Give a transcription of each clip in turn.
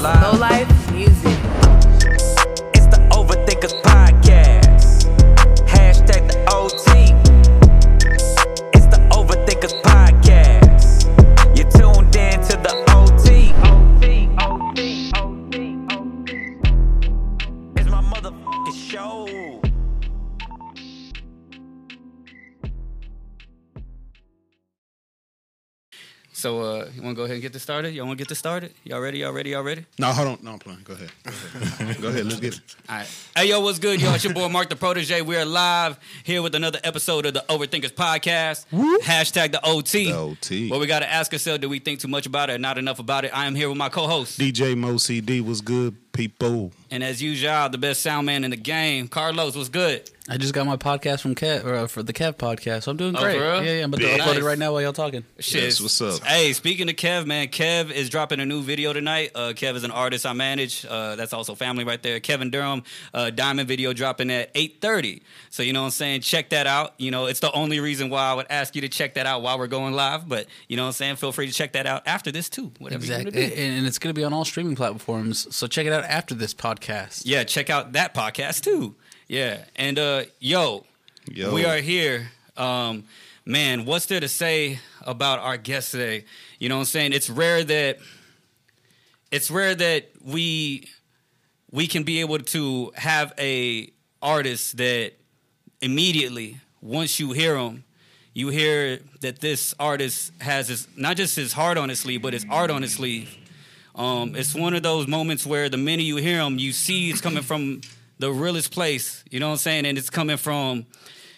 Low life want to go ahead and get this started? Y'all want to get this started? Y'all ready? Y'all ready? Y'all ready? No, hold on. No, I'm playing. Go ahead. Go ahead. Go ahead. Let's get it. All right. Hey, yo, what's good, y'all? It's your boy Mark the Protege. We are live here with another episode of the Overthinkers Podcast. Hashtag the OT. The OT. Well, we got to ask ourselves, do we think too much about it or not enough about it? I am here with my co-host. DJ Mo CD was good, people. And as usual, the best sound man in the game, Carlos, what's good? I just got my podcast from Kev, or uh, for the Kev podcast, so I'm doing Oh, great. for real? Yeah, yeah, I'm about to Big. upload it right now while y'all talking. Shit. Yes, what's up? Hey, speaking of Kev, man, Kev is dropping a new video tonight. Uh, Kev is an artist I manage. Uh, that's also family right there. Kevin Durham, uh, Diamond video dropping at 8.30. So, you know what I'm saying? Check that out. You know, it's the only reason why I would ask you to check that out while we're going live. But, you know what I'm saying? Feel free to check that out after this, too. Whatever you Exactly, want to do. and, and it's going to be on all streaming platforms. So check it out after this podcast. Yeah, check out that podcast, too. Yeah. And, uh, yo, Yo. We are here. Um, man, what's there to say about our guest today? You know what I'm saying? It's rare that it's rare that we we can be able to have a artist that immediately once you hear him, you hear that this artist has his not just his heart on his sleeve, but his art on his sleeve. Um, it's one of those moments where the minute you hear him, you see it's coming from the realest place. You know what I'm saying? And it's coming from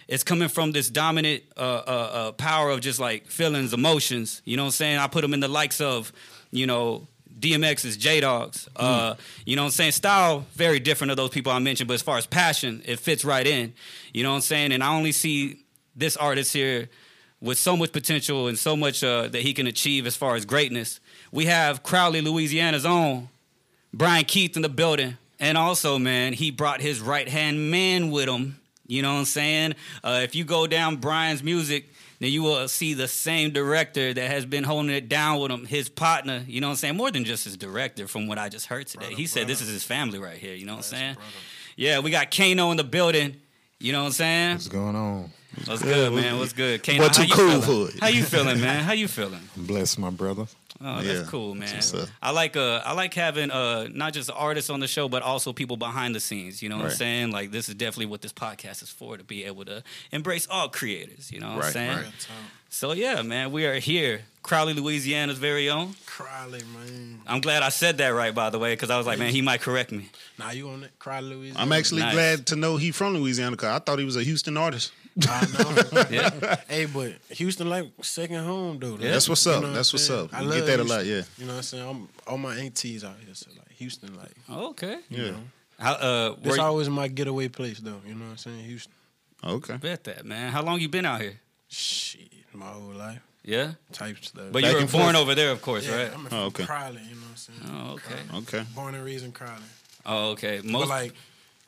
it's coming from this dominant uh, uh, uh, power of just like feelings, emotions. You know what I'm saying? I put him in the likes of, you know, DMX's J Dogs. Uh, you know what I'm saying? Style very different of those people I mentioned, but as far as passion, it fits right in. You know what I'm saying? And I only see this artist here with so much potential and so much uh, that he can achieve as far as greatness. We have Crowley, Louisiana's own Brian Keith in the building. And also, man, he brought his right hand man with him. You know what I'm saying? Uh, if you go down Brian's music, then you will see the same director that has been holding it down with him, his partner. You know what I'm saying? More than just his director, from what I just heard today. he said this is his family right here. You know what I'm saying? Yeah, we got Kano in the building. You know what I'm saying? What's going on? What's good, man? What's good? Kano, What how you cool feeling? for? How you feeling, man? How you feeling? Bless my brother. Oh, that's Yeah, cool, man. that's. I like uh I like having uh not just artists on the show, but also people behind the scenes. You know what I'm saying? Like this is definitely what this podcast is for to be able to embrace all creators. You know what I'm saying? right. So yeah, man, we are here, Crowley, Louisiana's very own. Crowley, man. I'm glad I said that right, by the way, because I was like, man, he might correct me. Now you on that Crowley, Louisiana? I'm actually Nice. glad to know he from Louisiana because I thought he was a Houston artist. I know. Yeah, hey, but Houston like second home, though. though. That's what's You up. know That's I'm what's up. I We love get that a lot, yeah. You know what I'm saying? I'm, all my aunties out here, so like Houston, like okay. Yeah. How uh, this were you, always my getaway place, though. You know what I'm saying? Houston, Okay. I bet that, man. How long you been out here? shit, my whole life, Yeah, type stuff. but Back you were born forth. over there, of course, yeah, right? I'm from Oh, okay. Crowley. You know what I'm saying? Oh, okay. Okay. Born and raised in Crowley. Oh, okay. Most, But like,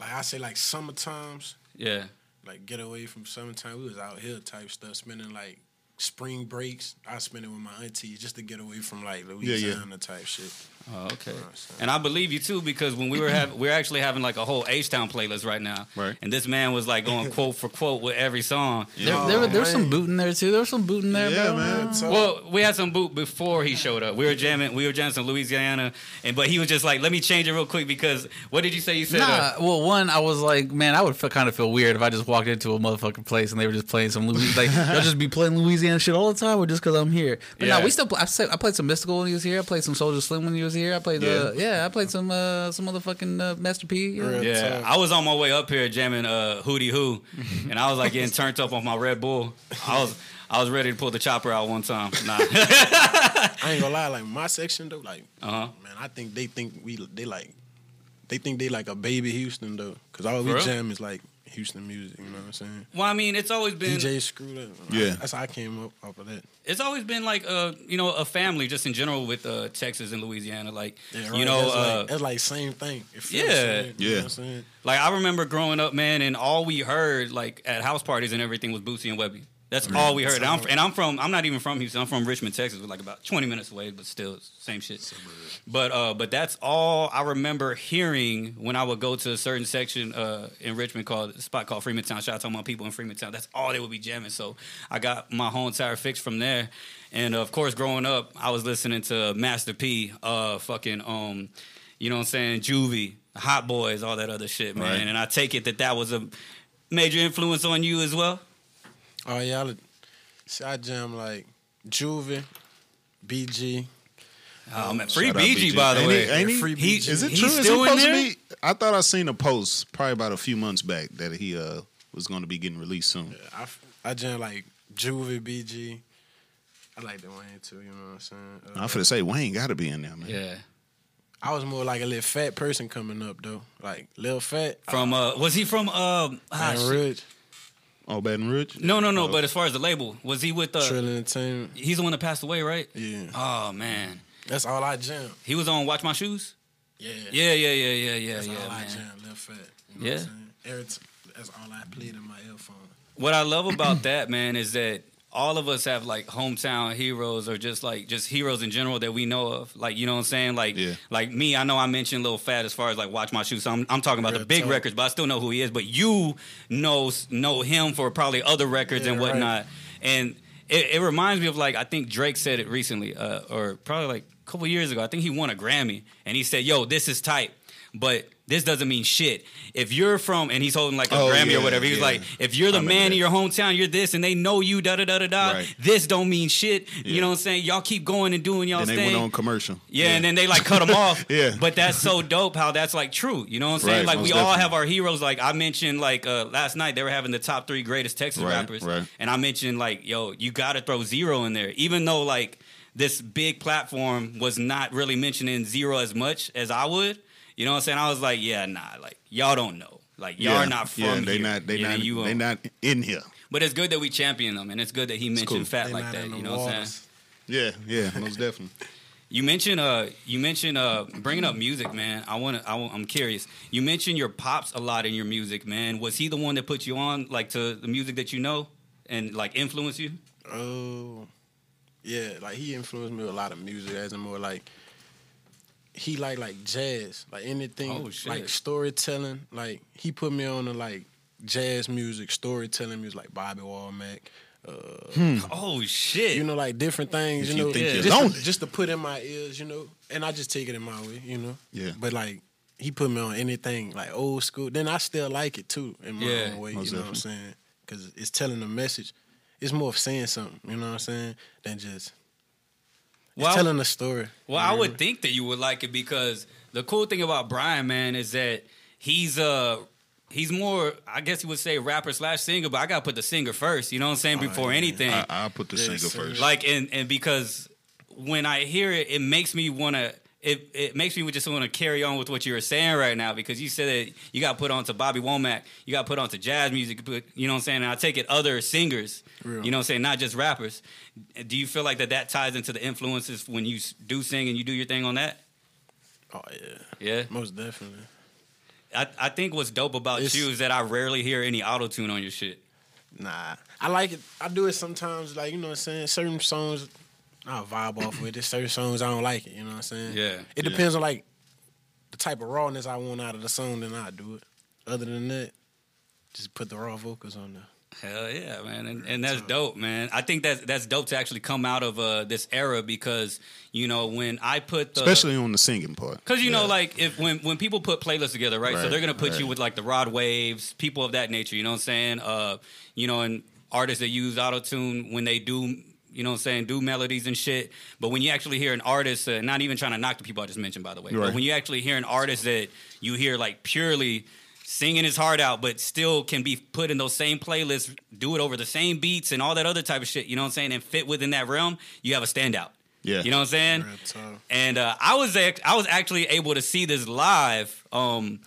like I say, like summer times, yeah. Like get away from summertime. We was out here type stuff, spending like spring breaks. I spend it with my aunties just to get away from like yeah. Louisiana type shit. Oh, okay. know what I'm saying? And I believe you too because when we were having, we're actually having like a whole H Town playlist right now. Right. And this man was like going quote for quote with every song. There, Oh, there, there was some man. boot in there too. There was some boot in there, Yeah, bro. man. So, Well, we had some boot before he showed up. We were jamming, we were jamming some Louisiana, and but he was just like, "Let me change it real quick because what did you say? You said, Nah, uh, well, one, I was like, man, I would feel, kind of feel weird if I just walked into a motherfucking place and they were just playing some Louis, like they'll just be playing Louisiana shit all the time, or just because I'm here. But Yeah. no, we still. Play, I, said, I played some Mystikal when he was here. I played some Soulja Slim when he was here. I played, uh, yeah, I played some, uh, some motherfucking uh, Master P. Yeah. Real "Yeah." talk. I was on my way up here jamming uh, Hootie Who, and I was like getting turned up on my Red Bull. I was, I was ready to pull the chopper out one time. Nah. I ain't gonna lie, like my section though, like uh huh. man, I think they think we they like they think they like a baby Houston though, cause all we jam is like Houston music. You know what I'm saying? Well, I mean, it's always been DJ screwed up. Yeah. that's how I came up off of that. it's always been like a you know a family just in general with uh Texas and Louisiana like Yeah, you know that's, uh like, that's like same thing. It feels Yeah. same, you know Yeah. what I'm saying? like I remember growing up man and all we heard like at house parties and everything was Boosie and Webbie That's all we heard. And I'm, and I'm from. I'm not even from Houston. I'm from Richmond, Texas. We're like about 20 minutes away, but still same shit. But uh, but that's all I remember hearing when I would go to a certain section uh, in Richmond called a spot called Freemantown. Shout out to my people in Freemantown. That's all they would be jamming. So I got my whole entire fix from there. And of course, growing up, I was listening to Master P, uh, fucking um, you know what I'm saying, Juvie, Hot Boys, all that other shit, man. Right. And I take it that that was a major influence on you as well. Oh yeah, I, see, I jam like Juvie, BG. Oh man, free BG, BG. by the Ain't way. he- ain't he? Free He- BG. Is it He's true? Is he supposed to be? I thought I seen a post probably about a few months back that he uh was going to be getting released soon. I, I jam like Juvie, BG. I like the Wayne too. You know what I'm saying? Uh, I'm finna say Wayne got to be in there, man. Yeah. I was more like a little fat person coming up though, like little fat From uh, was he from uh? ah, Baton shit. Ridge, Oh, Baton Rouge. No, no, no. Oh. But as far as the label, was he with uh? Trill Entertainment. He's the one that passed away, right? Yeah, Oh man, that's all I jam. he was on Watch My Shoes. Yeah, Yeah, yeah, yeah, yeah, yeah, That's yeah, all I jam. Little fat. You know Yeah. What I'm saying? Every t- that's all I played in my earphone. What I love about that, man, is that all of us have like hometown heroes or just like just heroes in general that we know of. Like, you know what I'm saying? Like Yeah. like me, I know I mentioned Lil Phat as far as like watch my shoes. So I'm, I'm talking about the big talk. records, but I still know who he is. But you know know him for probably other records Yeah, and right. whatnot. And it, it reminds me of like I think Drake said it recently, uh, or probably like a couple years ago. I think he won a Grammy and he said, Yo, this is tight. But this doesn't mean shit. If you're from and he's holding like a Oh, Grammy yeah, or whatever, he's yeah. like, if you're the I man in your hometown, you're this, and they know you, da da da da da. Right. This don't mean shit. You know what I'm saying? Y'all keep going and doing y'all's Then they thing. went on commercial. yeah, and then they like cut them off. Yeah. But that's so dope how that's like true. You know what I'm saying? Right, like we most all have our heroes. Like I mentioned, like uh, last night they were having the top three greatest Texas Right, rappers, right. and I mentioned like, yo, you got to throw Z-Ro in there, even though like this big platform was not really mentioning Z-Ro as much as I would. You know what I'm saying? I was like, yeah, nah, like y'all don't know. Like y'all yeah. are not from yeah, here. they not they You know, not you, they not in here. But it's good that we champion them, and it's good that he mentioned cool. fat They like that. You know what I'm saying? waters. Yeah, yeah, most definitely. You mentioned uh you mentioned uh bringing up music, man. I want to I, am curious. You mentioned your pops a lot in your music, man. Was he the one that put you on like to the music that you know and like influence you? Oh, yeah. Like he influenced me with a lot of music, as in more like he like like jazz, like anything, Oh, shit. like storytelling. Like he put me on to like jazz music, storytelling music, like Bobby Womack. Uh, Oh shit. You know, like different things. If you you know, think you're just, to, just to put in my ears, you know, and I just take it in my way, you know. Yeah. But like he put me on anything like old school. Then I still like it too in my Yeah, own way. most You know what I'm saying? Because it's telling a message. It's more of saying something. You know what I'm saying? Than just it's Well, telling a story. Well, I would think that you would like it because the cool thing about Brian, man, is that he's uh he's more I guess you would say rapper slash singer, but I gotta put the singer first. You know what I'm saying? Before yeah. anything, I, I'll put the Yeah, singer singer. first. like and and because when I hear it, it makes me want to. It, it makes me just want to carry on with what you were saying right now because you said that you got put on to Bobby Womack, you got put on to jazz music, you you know what I'm saying? And I take it other singers, Real. you know what I'm saying, not just rappers. Do you feel like that that ties into the influences when you do sing and you do your thing on that? Oh yeah, Yeah. most definitely. I, I think what's dope about It's- you is that I rarely hear any auto tune on your shit. Nah, I like it. I do it sometimes. Like you know what I'm saying. Certain songs, I vibe off with it. Certain songs I don't like it. You know what I'm saying. Yeah. It Yeah. depends on like the type of rawness I want out of the song. Then I do it. Other than that, just put the raw vocals on there. Hell yeah, man, and, and that's dope, man. I think that's that's dope to actually come out of uh, this era because you know when I put the Especially on the singing part. Because you know, like if when when people put playlists together, right? so they're gonna put right. you with like the Rod Waves, people of that nature. You know what I'm saying? Uh, you know, and artists that use auto tune when they do, you know what I'm saying, do melodies and shit. But when you actually hear an artist, uh, not even trying to knock the people I just mentioned, by the way, but when you actually hear an artist that you hear like purely singing his heart out, but still can be put in those same playlists, do it over the same beats and all that other type of shit. You know what I'm saying? And fit within that realm, you have a standout. Yeah. You know what I'm saying? Real talk. And uh, I was act- I was actually able to see this live. Um,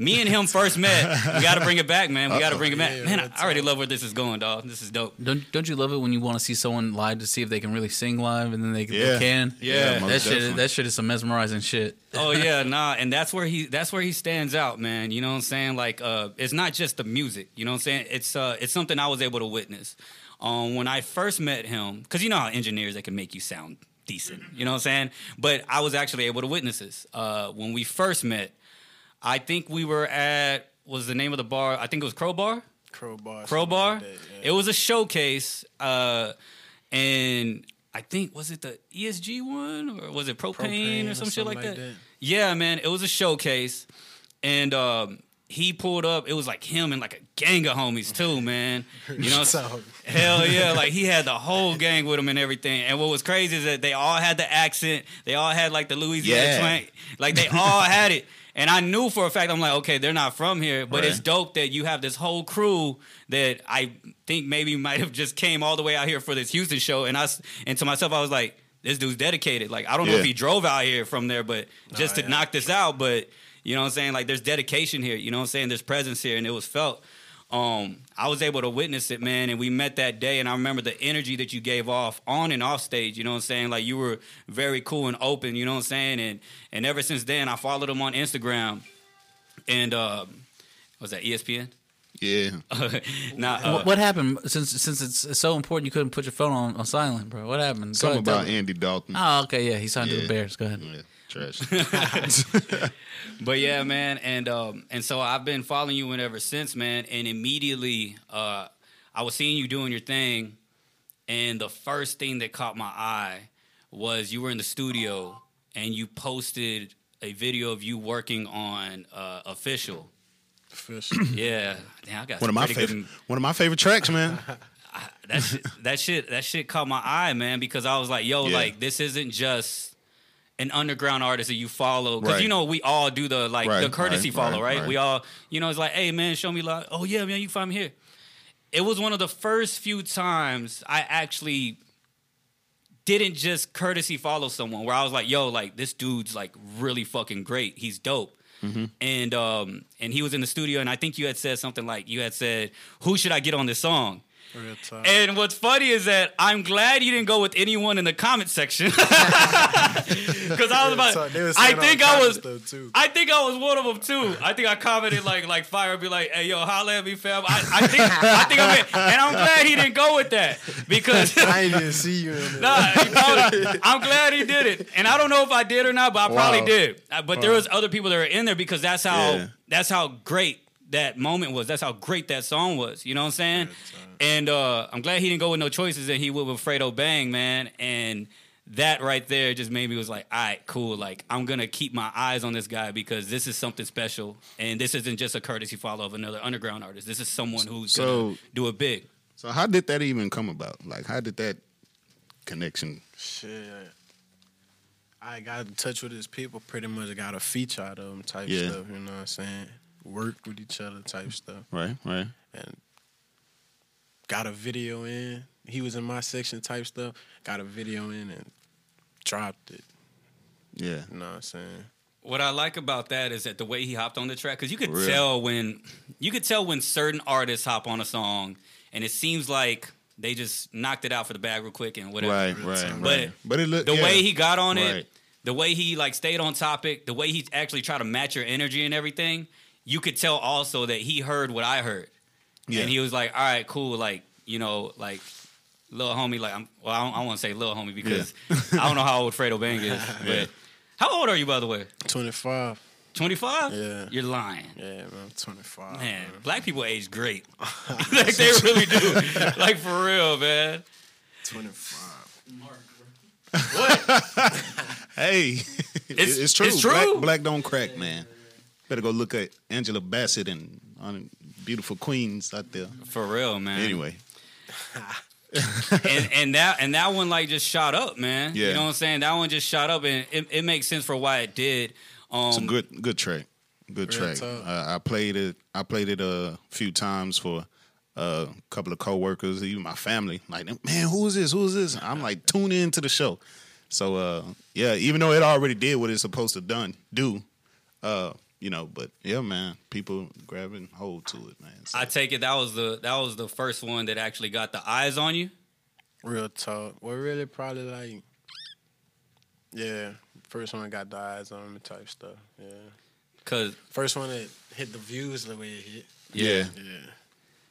me and him first met. We got to bring it back, man. We got to bring it back. Yeah, man, real I already love where this is going, dog. This is dope. Don't don't you love it when you want to see someone live to see if they can really sing live and then they, Yeah. they can? Yeah, that shit. definitely. That shit is some mesmerizing shit. oh yeah, nah, and that's where he that's where he stands out, man. You know what I'm saying? Like, uh, it's not just the music. You know what I'm saying? It's uh, it's something I was able to witness. Um, when I first met him, because you know how engineers they can make you sound decent. You know what I'm saying? But I was actually able to witness this. Uh, when we first met, I think we were at was the name of the bar? I think it was Crowbar. Crowbar. Crowbar. something like that, yeah. It was a showcase, uh, and I think was it the ESG one or was it Propain, Propain or or some shit like like that? that. Yeah, man, it was a showcase, and um, he pulled up. It was like him and like a gang of homies too, man. You know, So- hell yeah, like he had the whole gang with him and everything. And what was crazy is that they all had the accent. They all had like the Louisiana Yeah. twang. Like they all had it. And I knew for a fact, I'm like, okay, they're not from here, but it's dope that you have this whole crew that I think maybe might have just came all the way out here for this Houston show. And I and to myself, I was like, this dude's dedicated. Like, I don't know if he drove out here from there, but just to yeah. knock this out. But you know what I'm saying? Like, there's dedication here. You know what I'm saying? There's presence here, and it was felt. Um, I was able to witness it, man, and we met that day, and I remember the energy that you gave off on and off stage. You know what I'm saying? Like you were very cool and open. You know what I'm saying? And and ever since then, I followed him on Instagram, and um, was that ESPN? Yeah. nah, uh, what, what happened? Since since it's so important, you couldn't put your phone on, on silent, bro. What happened? Go Something ahead, about. Andy Dalton. Oh, okay, yeah, he signed to the Bears. Go ahead. Yeah, trash. But yeah, man, and um, and so I've been following you ever since, man. And immediately, uh, I was seeing you doing your thing, and the first thing that caught my eye was you were in the studio and you posted a video of you working on uh, official. Fish. Yeah, Damn, I got one of my pretty good- favorite one of my favorite tracks, man. that shit, that shit that shit caught my eye, man, because I was like, yo, Yeah. like this isn't just an underground artist that you follow because Right. you know we all do the like Right, the courtesy right, follow, right. We all, you know, it's like, hey man, show me love. Oh yeah, man, you find me here. It was one of the first few times I actually didn't just courtesy follow someone where I was like, yo, like this dude's like really fucking great. He's dope. Mm-hmm. And um and he was in the studio and I think you had said something like you had said, Who should I get on this song? Real talk. And what's funny is that I'm glad you didn't go with anyone in the comment section because I was about. So was I think I was. of. I think I was one of them too. I think I commented like like fire, be like, "Hey yo, holla at me, fam." I, I think I think I'm, in. and I'm glad he didn't go with that because. I didn't see you in it. Nah, he probably- I'm glad he did it, and I don't know if I did or not, but I probably did. Uh, But there was other people that were in there because that's how Yeah. that's how great that moment was. That's how great that song was. You know what I'm saying? And uh, I'm glad he didn't go with no choices and he went with Fredo Bang, man. And that right there just made me was like, all right, cool. Like I'm gonna keep my eyes on this guy because this is something special, and this isn't just a courtesy follow of another underground artist. This is someone who's So- gonna do it big. So how did that even come about? Like how did that connection? Shit. I got in touch with his people, pretty much got a feature out of them type Yeah. stuff, you know what I'm saying? Worked with each other type stuff. Right, right. And got a video in. He was in my section type stuff. Got a video in and dropped it. Yeah. You know what I'm saying? What I like about that is that the way he hopped on the track, because you could For real. tell when you could tell when certain artists hop on a song, and it seems like they just knocked it out for the bag real quick and whatever. Right, right. But right. But it looked the yeah. way he got on Right. it, the way he like stayed on topic, the way he actually tried to match your energy and everything, you could tell also that he heard what I heard, Yeah. and he was like, "All right, cool, like you know, like." Little homie, like I'm. Well, I don't, I want to say little homie because I don't know how old Fredo Bang is. But Yeah. how old are you, by the way? 25. Twenty five. Yeah. You're lying. Yeah, man, I'm 25. Man, black people age great. like they really do. like for real, man. 25. Mark. What? Hey, it's, it's true. it's true. Black, black don't crack, man. Better go look at Angela Bassett and on beautiful queens out there. For real, man. Anyway, and and that and that one like just shot up, man. Yeah. You know what I'm saying? That one just shot up, and it, it makes sense for why it did. Um, it's a good good track. Good track. Uh, I played it. I played it a few times for a couple of coworkers, even my family. Like, man, who is this? Who is this? I'm like, tune in to the show. So, uh, yeah, even though it already did what it's supposed to done do, uh, you know, but yeah, man, people grabbing hold to it, man. So, I take it that was the that was the first one that actually got the eyes on you. Real talk. Well, really, probably like, yeah, first one got the eyes on me type stuff. Yeah, Cause first one that hit the views the way it hit. yeah, Yeah,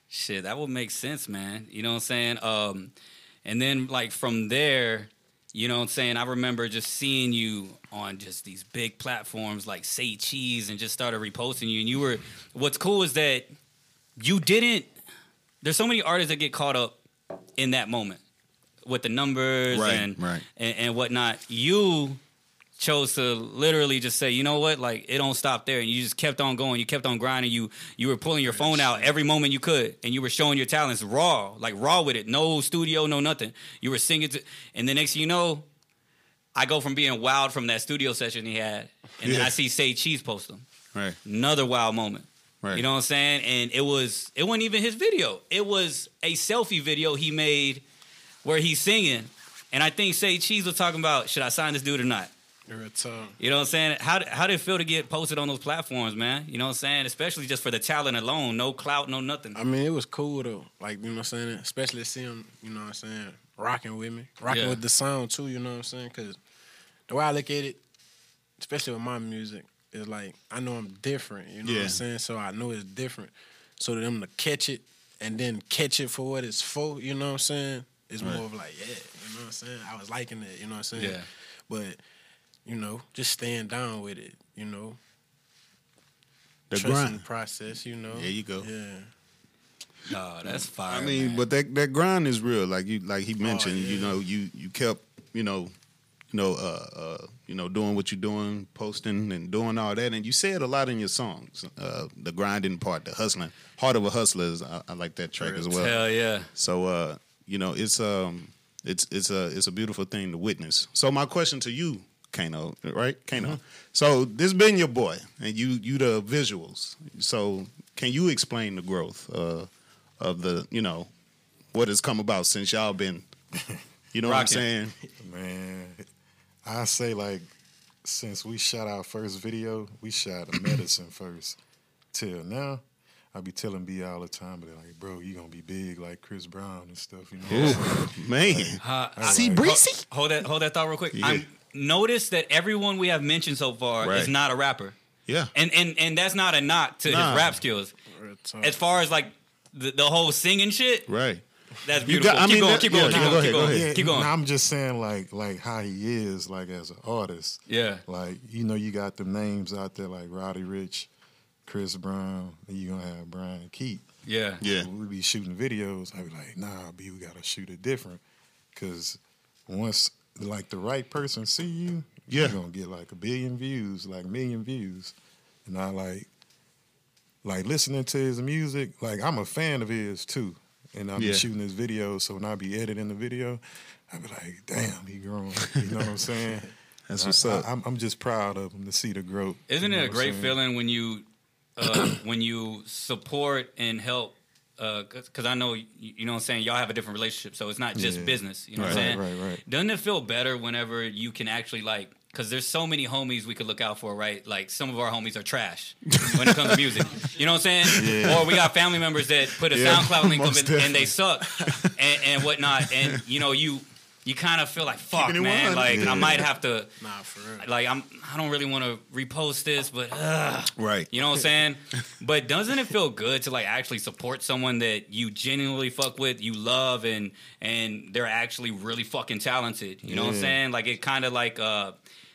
shit, that would make sense, man. You know what I'm saying? Um, and then like from there, you know what I'm saying? I remember just seeing you on just these big platforms like Say Cheese and just started reposting you. And you were what's cool is that you didn't there's so many artists that get caught up in that moment with the numbers Right, and, right. and and whatnot. You chose to literally just say, you know what, like it don't stop there, and you just kept on going. You kept on grinding. You you were pulling your phone out every moment you could, and you were showing your talents raw, like raw with it, no studio, no nothing. You were singing, to, and the next thing you know, I go from being wild from that studio session he had, and then Yeah. I see Say Cheese post them. right, Another wild moment. right. You know what I'm saying? And it was it wasn't even his video. It was a selfie video he made where he's singing. And I think Say Cheese was talking about should I sign this dude or not? Real talk. You know what I'm saying? How how did it feel to get posted on those platforms, man? You know what I'm saying? Especially just for the talent alone, no clout, no nothing. I mean, it was cool though. Like, you know what I'm saying? Especially to see him, you know what I'm saying, rocking with me. Rocking Yeah. with the sound too, you know what I'm saying? Because the way I look at it, especially with my music, is like, I know I'm different, you know what I'm saying? So I know it's different. So to them to catch it and then catch it for what it's for, you know what I'm saying? It's Right. more of like, yeah, you know what I'm saying? I was liking it, you know what I'm saying? Yeah. But, you know, just staying down with it, you know, the trusting grind. the process, you know? There you go. Yeah. No, that's fire. I mean, man. but that that grind is real. Like you, like he mentioned, you yeah. know, you you kept, you know, you know, uh, uh, you know, doing what you're doing, posting and doing all that, and you said a lot in your songs. Uh, the grinding part, the hustling, heart of a hustler is. I, I like that track as well. hell yeah. So, uh, you know, it's um, it's it's a it's a beautiful thing to witness. So, my question to you, Kano, right, Kano. So, this been your boy, and you you the visuals. So, can you explain the growth uh, of the you know what has come about since y'all been, you know what I'm saying? Man, I say like since we shot our first video, we shot a medicine first. Till now, I be telling B all the time, but like, bro, you gonna be big like Chris Brown and stuff, you know. Ooh, man, Uh, I- See, Breezy? Ho- Hold that hold that thought real quick. Yeah. I noticed that everyone we have mentioned so far Right. is not a rapper. yeah, And and and that's not a knock to Nah. his rap skills. Real. As far as like the, the whole singing shit, right. that's beautiful. got- I keep, mean, going, that- keep going, yeah, keep yeah, going, go keep ahead, go going, ahead. keep going. nah, I'm just saying like like how he is like as an artist. Yeah. Like you know, you got the names out there like Roddy Ricch, Chris Brown, and you gonna have Brian Keith. Yeah. Yeah. we be shooting videos. I be like, nah, B, we gotta shoot it different, because once like the right person see you, Yeah. you're gonna get like a billion views, like a million views, and I like, like listening to his music. Like I'm a fan of his too, and I be Yeah. shooting his videos. So when I be editing the video, I be like, damn, he growing. You know what I'm saying? That's I- what's up. I, am I'm just proud of him to see the growth. Isn't You know it a great saying? feeling when you uh, when you support and help? Uh, because I know you, know what I'm saying. Y'all have a different relationship, so it's not just Yeah. business. You know what I'm saying? right, right. Doesn't it feel better whenever you can actually like? Because there's so many homies we could look out for, right? Like some of our homies are trash when it comes to music. You know what I'm saying? Or we got family members that put a Yeah, SoundCloud link up and, and they suck and, and whatnot. And you know you you kind of feel like fuck, man. 100. Like Yeah. I might have to Nah, for real. like I'm I don't really want to repost this, but uh, right. you know what I'm saying? but doesn't it feel good to like actually support someone that you genuinely fuck with, you love, and and they're actually really fucking talented? You know what I'm saying? Like it kind of like uh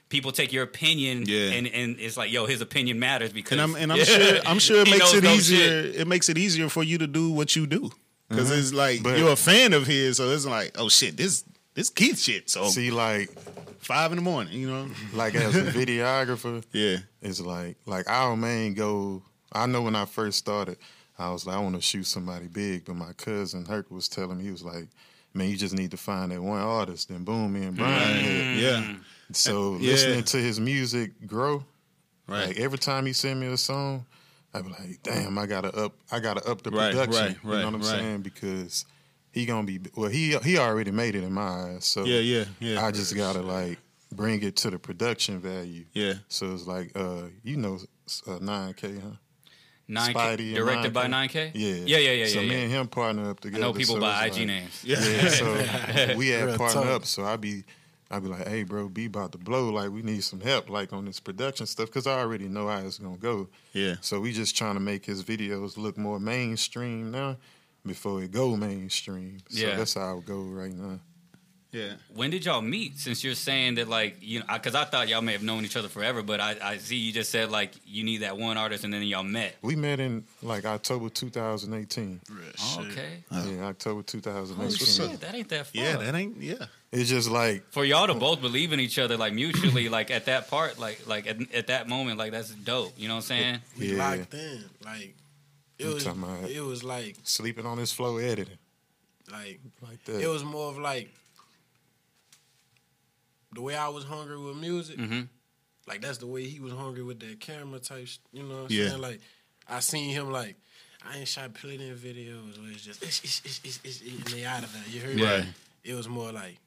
people take your opinion Yeah. and and it's like yo his opinion matters because and I'm and I'm Yeah. sure I'm sure it makes it no easier. shit. It makes it easier for you to do what you do because it's like But- you're a fan of his, so it's like, oh shit, this this Keith shit. So See, like, five in the morning, you know? like as a videographer, Yeah, it's like like our main goal. I know when I first started, I was like, I want to shoot somebody big, but my cousin Herc was telling me he was like, man, you just need to find that one artist. Then boom, me and Brian. Mm. hit. yeah, So Yeah. listening to his music grow, right, like every time he send me a song, I'd be like, damn, I gotta up, I gotta up the Right, production. right, you know what I'm right. saying? Because he gonna be well, he he already made it in my eyes. So yeah, yeah, yeah. I just gotta like bring it to the production value. Yeah. So it's like, uh, you know, uh, 9K, huh? 9K, directed by 9K? 9K. Yeah. Yeah, yeah, yeah, So yeah. me yeah. and him partner up I together. know people so by IG like- names. Yeah. so we had partner up. So I be, I be like, hey, bro, be about to blow. Like we need some help, like on this production stuff, because I already know how it's gonna go. Yeah. So we just trying to make his videos look more mainstream now, before it go mainstream. So Yeah. that's how it go right now. Yeah. When did y'all meet? Since you're saying that, like, you know, because I thought y'all may have known each other forever, but I, I see you just said like you need that one artist, and then y'all met. We met in like October 2018. Oh, shit. okay. Oh. Yeah, October 2018. Oh 2018. shit, that ain't that far. Yeah, that ain't yeah. It's just like For y'all to both believe in each other, like mutually, like at that part, like like at, at that moment, like that's dope. You know what I'm saying? We Yeah. locked in. Like it was about- it was like sleeping on his flow editing like like that. it was more of like the way I was hungry with music. Mm-hmm. Like that's the way he was hungry with that camera type. You know what I'm Yeah. saying? Like I seen him like I ain't shot plenty of videos where it's just it's, it's, it's, it's, it's, and they out of there. You heard Right. me? It was more like.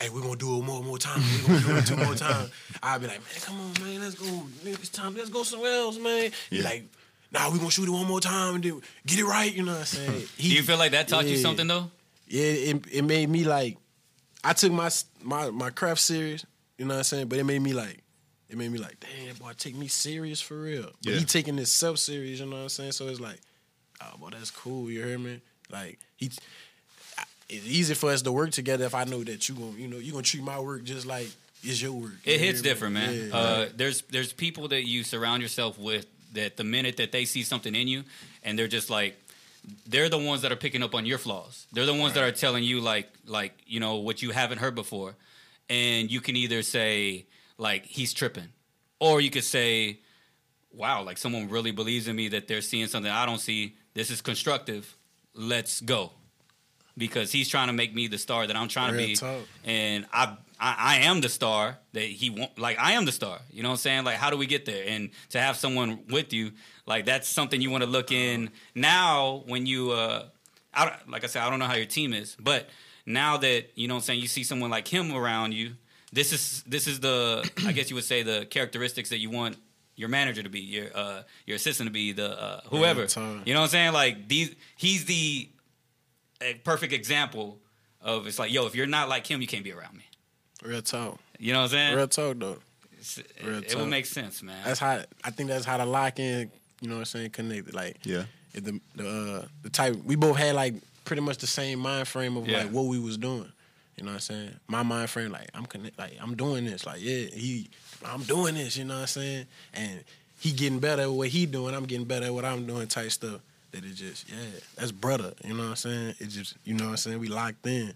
Hey, we're gonna do it more, more time. We're gonna do it two more times. I'd be like, man, come on, man, let's go. It's time. Let's go somewhere else, man. Yeah. like, nah, we gonna shoot it one more time and do get it right. You know what I'm saying? He, Do you feel like that taught you something though? yeah, it, it made me like I took my my my craft serious, you know what I'm saying? But it made me like it made me like, damn boy, take me serious for real. But Yeah. he taking this self serious, you know what I'm saying? So it's like, oh boy, that's cool, you hear me? Like he it's easy for us to work together if I know that you gonna you know you gonna treat my work just like it's your work. you It hits me? different, man. Yeah. Uh, there's there's people that you surround yourself with that the minute that they see something in you, and they're just like, they're the ones that are picking up on your flaws. They're the ones that are telling you like like you know what you haven't heard before, and you can either say like he's tripping, or you could say, wow, like someone really believes in me that they're seeing something I don't see. This is constructive. Let's go. Because he's trying to make me the star that I'm trying to be, talk. and I, I I am the star that he want. Like I am the star. You know what I'm saying? Like how do we get there? And to have someone with you, like that's something you want to look in now when you. uh I like I said, I don't know how your team is, but now that you know what I'm saying, you see someone like him around you. This is this is the I guess you would say the characteristics that you want your manager to be, your uh your assistant to be, the uh, whoever. You know what I'm saying? Like these, he's the a perfect example of it's like, yo, if you're not like him, you can't be around me. Real talk. You know what I'm saying? Real talk though. It's- it, real it would talk. make sense, man. That's how I think that's how to lock in, you know what I'm saying, connected. Like Yeah. if the the uh, the type we both had like pretty much the same mind frame of Yeah. like what we was doing. You know what I'm saying? My mind frame, like I'm connect, like I'm doing this. Like yeah, he, I'm doing this. You know what I'm saying? And he getting better at what he doing. I'm getting better at what I'm doing. Type stuff. That it just yeah, that's brother. You know what I'm saying? It just you know what I'm saying. We locked in.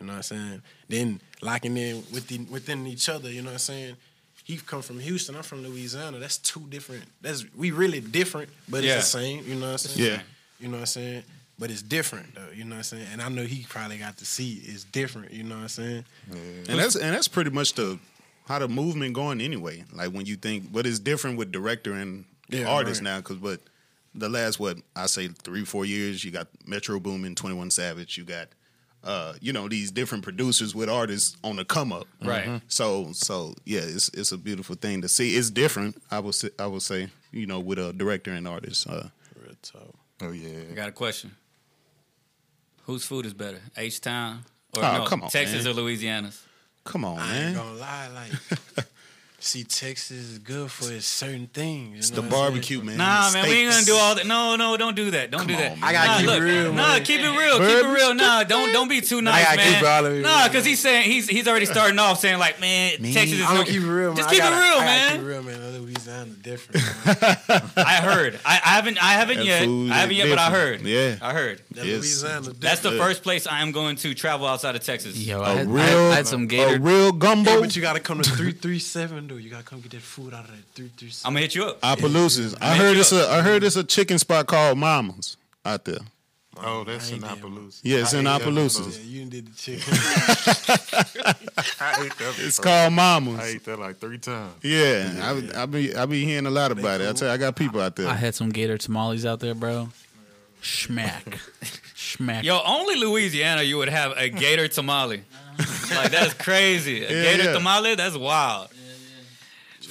You know what I'm saying? Then locking in within within each other. You know what I'm saying? He come from Houston. I'm from Louisiana. That's two different. That's we really different, but Yeah. it's the same. You know what I'm saying? Yeah. You know what I'm saying? But it's different though. You know what I'm saying? And I know he probably got to see it's different. You know what I'm saying? Yeah. And that's and that's pretty much the how the movement going anyway. Like when you think, but it's different with director and Yeah, artist right. now because but the last what I say three four years you got Metro Boomin, Twenty One Savage, you got uh you know these different producers with artists on the come up. Right. So so yeah, it's it's a beautiful thing to see. It's different. I would say, I would say you know with a director and artist. Uh, Oh yeah. I got a question. Whose food is better, H Town or Oh, no, come on, Texas man. or Louisiana's? come on, I ain't man. gonna lie, like see, Texas is good for its certain things. It's you the know what I'm saying? barbecue, man. Nah, man, we ain't gonna do all that. No, no, don't do that. Don't Come do that. on. I gotta nah, keep it look, real, Nah, man. keep it real. Keep it real. Nah, don't don't be too nice, gotta man. keep it all the way nah, because he's saying he's he's already starting off saying like, man, Texas is I'm gonna keep it real, man. Just I keep gotta- it real, I man. Keep it real, man. Louisiana different. Man. I heard. I, I haven't. I haven't That yet. I haven't is yet, but I heard. Yeah. I heard. That Yes. Louisiana different. That's the first place I am going to travel outside of Texas. Yo, A I had, I real, had, I had some a gator. real gumbo. But you gotta come to three three seven though. You gotta come get that food out of that three three I'm gonna hit you up. Opelousas. I heard you it's a I heard it's a chicken spot called Mama's out there. Oh, that's I in ain't damn- Opelousas. Yeah, it's I in ate that Opelousas. Yeah, you did the chicken. I ate that. It's before. called Mama's. I ate that like three times. Yeah, I, I be I be hearing a lot about it. I tell you, I got people out there. I had some gator tamales out there, bro. Schmack. Schmack. Yo, only Louisiana you would have a gator tamale. Uh-huh. like that's crazy. A Yeah, gator yeah. tamale, that's wild.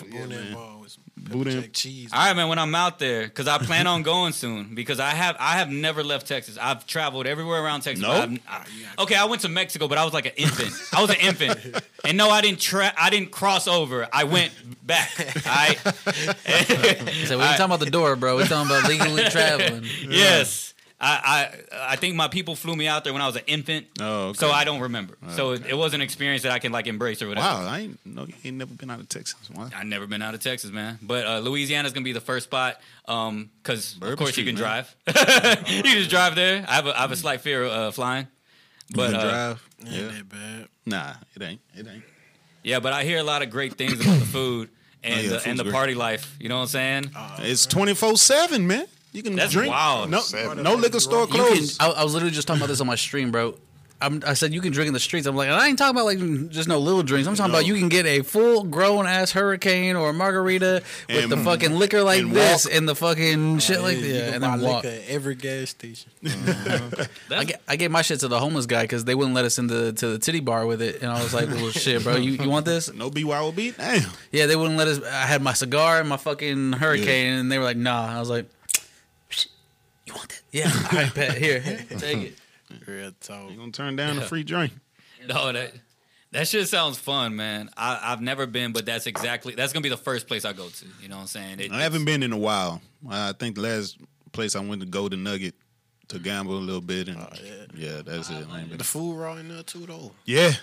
Boon that ball Boudin- pepper jack cheese. All right, man. When I'm out there, because I plan on going soon, because I have I have never left Texas. I've traveled everywhere around Texas. No? but ah, okay, I went to Mexico, but I was like an infant. I was an infant, and no, I didn't. Tra- I didn't cross over. I went back. I So we ain't talking about the door, bro. We're talking about legally traveling. yes. I, I I think my people flew me out there when I was an infant, Oh, okay. so I don't remember. So it, it was an experience that I can like embrace or whatever. Wow, I ain't know you ain't never been out of Texas. Wow. I've never been out of Texas, man. But uh, Louisiana's gonna be the first spot, um, because Bourbon of course Street, you can man. drive. you can just drive there. I have a, I have a slight fear of uh, flying, but you can uh, drive. Ain't Yeah. that bad. Nah, it ain't. It ain't. yeah. But I hear a lot of great things about the food and Oh, yeah, the, and the great. party life. You know what I'm saying? It's twenty four seven, man. You can That's drink. wild. No, Seven. no liquor store You can, closed. I, I was literally just talking about this on my stream, bro. I'm, I said you can drink in the streets. I'm like, I ain't talking about like just no little drinks. I'm talking about you can get a full grown ass hurricane or a margarita with And- the fucking liquor like and this walk. and the fucking shit like Yeah, that, you yeah, can and buy then walk. liquor at every gas station. I, get, I gave my shit to the homeless guy because they wouldn't let us into to the titty bar with it, and I was like, "Well, shit, bro, you, you want this?" no BYOB. Damn. Yeah, they wouldn't let us. I had my cigar and my fucking hurricane, and they were like, "Nah." I was like, "You want that?" Yeah, all right, bet here, take it. Real talk. You gonna turn down a free drink? No, that that shit sounds fun, man. I, I've never been, but that's exactly that's gonna be the first place I go to. You know what I'm saying? It- I haven't been in a while. I think the last place I went to Golden Nugget to gamble a little bit, and oh, yeah. yeah. that's it. I ain't been- The food raw in there too, though. Yeah,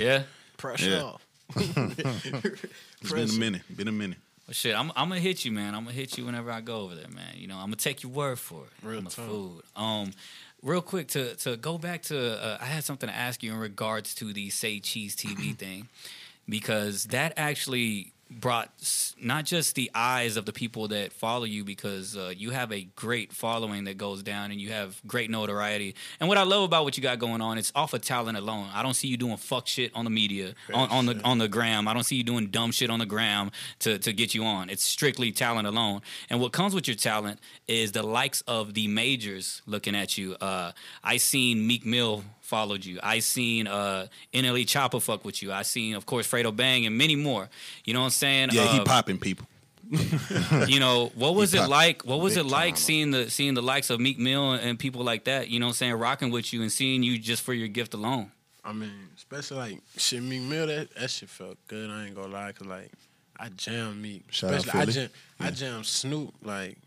Yeah. Pressure Yeah. off. it's been a minute. Been a minute. Well, shit, I'm, I'm gonna hit you, man. I'm gonna hit you whenever I go over there, man. You know, I'm gonna take your word for it. Real talk. food. Um, real quick to to go back to, uh, I had something to ask you in regards to the Say Cheese TV thing, because that actually brought not just the eyes of the people that follow you, because uh, you have a great following that goes down, and you have great notoriety. And what I love about what you got going on, it's off of talent alone. I don't see you doing fuck shit on the media, on, on the on the gram. I don't see you doing dumb shit on the gram to to get you on. It's strictly talent alone. And what comes with your talent is the likes of the majors looking at you. Uh, I seen Meek Mill followed you. I seen uh, NLE Choppa fuck with you. I seen, of course, Fredo Bang and many more. You know what I'm saying? Yeah, he Uh, popping people. you know what was it like what was it like time. seeing the seeing the likes of meek mill and people like that you know what i'm saying rocking with you and seeing you just for your gift alone I mean, especially like shit, Meek Mill. That that shit felt good. I ain't gonna lie, cause like I jammed Meek. Shout out especially I Philly. jam, I jammed Snoop. Like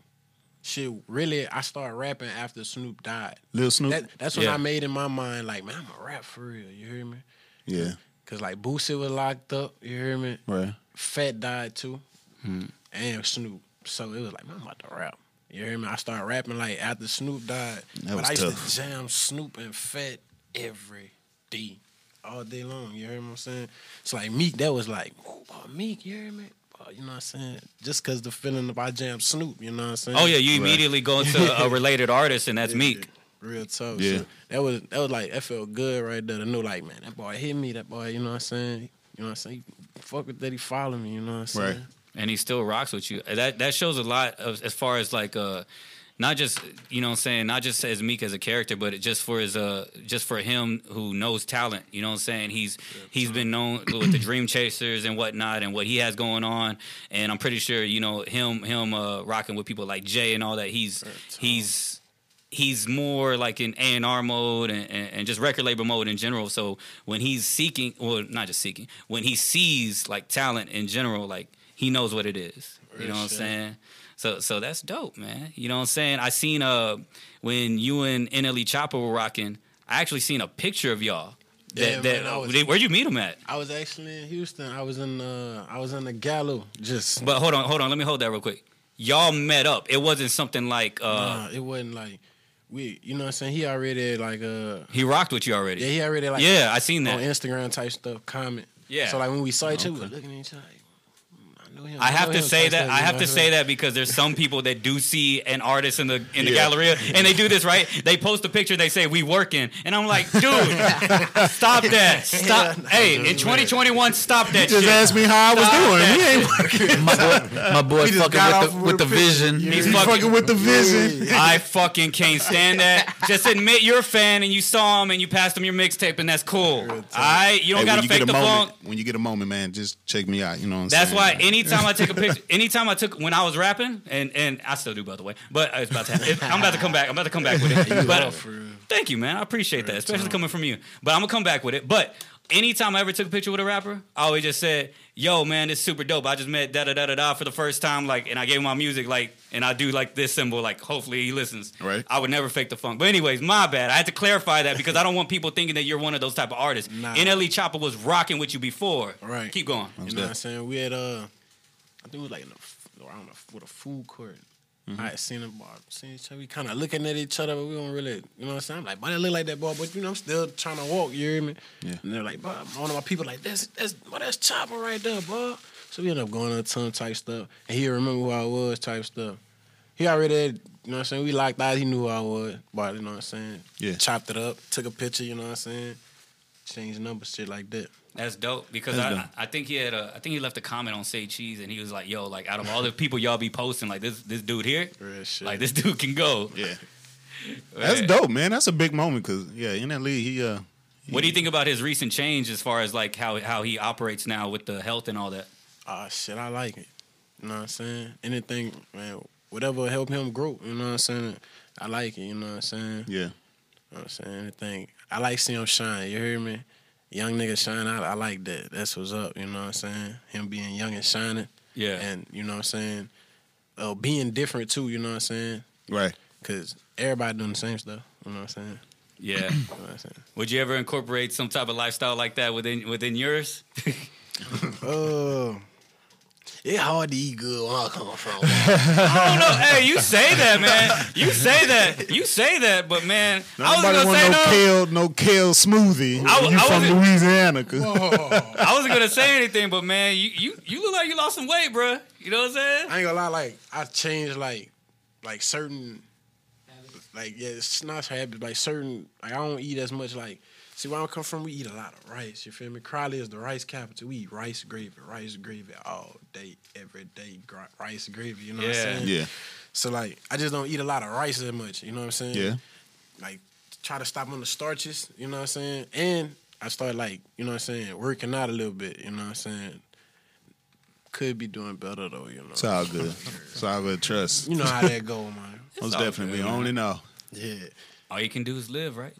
shit, really, I started rapping after Snoop died. Lil Snoop. That, that's when Yeah. I made in my mind, like, man, I'm a rap for real. You hear me? yeah, Cause like Boosie was locked up. You hear me? right. Phat died too, hmm. and Snoop. So it was like, man, I'm about to rap. You hear me? I started rapping like after Snoop died. That but I used tough. to jam Snoop and Phat every day, all day long. You hear what I'm saying? It's like Meek. That was like, oh, Meek. You hear me? Boy, you know what I'm saying? Just cause the feeling of I jam Snoop. You know what I'm saying? oh yeah you immediately go into a related artist and that's meek Real tough. Yeah. So that was that was like that felt good right there to know like man that boy hit me that boy you know what I'm saying you know what I'm saying fuck with that he follow me you know what I'm saying Right. and he still rocks with you that that shows a lot of as far as like uh not just you know what I'm saying not just as meek as a character but just for his uh just for him who knows talent you know what I'm saying he's he's been known with the dream chasers and whatnot and what he has going on and I'm pretty sure you know him him uh rocking with people like Jay and all that he's he's he's more like in A and R mode and, and, just record label mode in general. So when he's seeking, well, not just seeking, when he sees like talent in general, like he knows what it is. You know what I'm saying? So so that's dope, man. You know what I'm saying? I seen uh when you and NLE Choppa were rocking. I actually seen a picture of y'all. That, Yeah, that, man, was- they- where'd you meet him at? I was actually in Houston I was in uh I was in the Gallo just But hold on, hold on. Let me hold that real quick. Y'all met up. It wasn't something like uh nah, it wasn't like we you know what I'm saying he already like uh he rocked with you already. yeah he already like yeah, I seen that. on. Instagram type stuff comment Yeah. so like when we saw each other we were looking at each other like "Hmm, I know him. I have to say that. I have to say that because there's some people that do see an artist in the in the Yeah. Galleria and they do this right. They post a picture. They say we working, and I'm like, dude, stop that. Stop. Hey, in 2021, stop that Just shit. ask me how I was Stop doing. that We ain't My boy, my boy fucking with the, with with the a picture. vision. He's He's fucking- fucking with the vision. I fucking can't stand that. Just admit you're a fan and you saw him and you passed him your mixtape and that's cool. All right, you don't Hey, gotta when you fake get the a moment, funk. when you get a moment, man, just check me out. You know what I'm That's saying? why anytime I take a picture, anytime I took when I was rapping, and and I still do by the way, but it's about to happen. I'm about to come back. I'm about to come back with it. But thank you, man. I appreciate that, especially coming from you. But I'm gonna come back with it. But anytime I ever took a picture with a rapper, I always just said, "Yo, man, it's super dope. I just met da da da da da for the first time, like, and I gave him my music, like, and I do like this symbol, like, hopefully he listens. Right. I would never fake the funk. But anyways, my bad. I had to clarify that because I don't want people thinking that you're one of those type of artists. Nah. NLE Choppa was rocking with you before. Right. Keep going. You know what I'm saying? We had uh, I think it was like in a, around a, with a food court. Mm-hmm. I had seen him, boy, seen each other. We kind of looking at each other, but we don't really, you know what I'm saying? I'm like, boy, they look like that, boy, but you know, I'm still trying to walk. You hear me? Yeah. And they're like, boy, one of my people like, that's that's, boy, that's Choppa right there, boy. So we ended up going on a ton type stuff, and he remember who I was type stuff. He already, had, you know what I'm saying? We locked eyes. He knew who I was, but you know what I'm saying? Yeah. Chopped it up, took a picture. You know what I'm saying? Changed numbers, shit like that. That's dope because That's I, dope. I think he had a I think he left a comment on Say Cheese and he was like, "Yo, like out of all the people y'all be posting, like this this dude here, shit. like this dude can go." Yeah, that's Yeah. dope, man. That's a big moment because yeah, in that league, he uh, What do you think about his recent change as far as like how how he operates now with the health and all that? Ah, shit, I like it. You know what I'm saying? Anything, man, whatever help him grow, you know what I'm saying? I like it, you know what I'm saying? yeah, You know what I'm saying? Anything. I like seeing him shine, you hear me? Young nigga shine, I, I like that. That's what's up, you know what I'm saying? Him being young and shining. Yeah, And, you know what I'm saying? Uh, being different too, you know what I'm saying? right. Because everybody doing the same stuff, you know what I'm saying? yeah. You know what I'm saying? Would you ever incorporate some type of lifestyle like that within within yours? Oh. It's hard to eat good where I come from. I don't know. Hey, you say that, man. You say that. You say that, but man, I was Nobody gonna want say no no. kale, no kale smoothie. I wa- you I from wasn't- I wasn't gonna say anything, but man, you you you look like you lost some weight, bro. You know what I'm saying? I ain't gonna lie, like I changed like like certain like yeah, it's not habits, like certain like I don't eat as much like see where I come from, we eat a lot of rice, you feel me? Crowley is the rice capital. We eat rice gravy, rice gravy all day, every day, gr- rice gravy, you know what I'm saying? yeah, So like I just don't eat a lot of rice as much, you know what I'm saying? yeah. Like try to stop on the starches, you know what I'm saying? And I started like, you know what I'm saying, working out a little bit, you know what I'm saying? Could be doing better though, you know. It's all good. It's all good. Trust. You know how that go, man. Most definitely. good, We only know. Yeah. All you can do is live, right?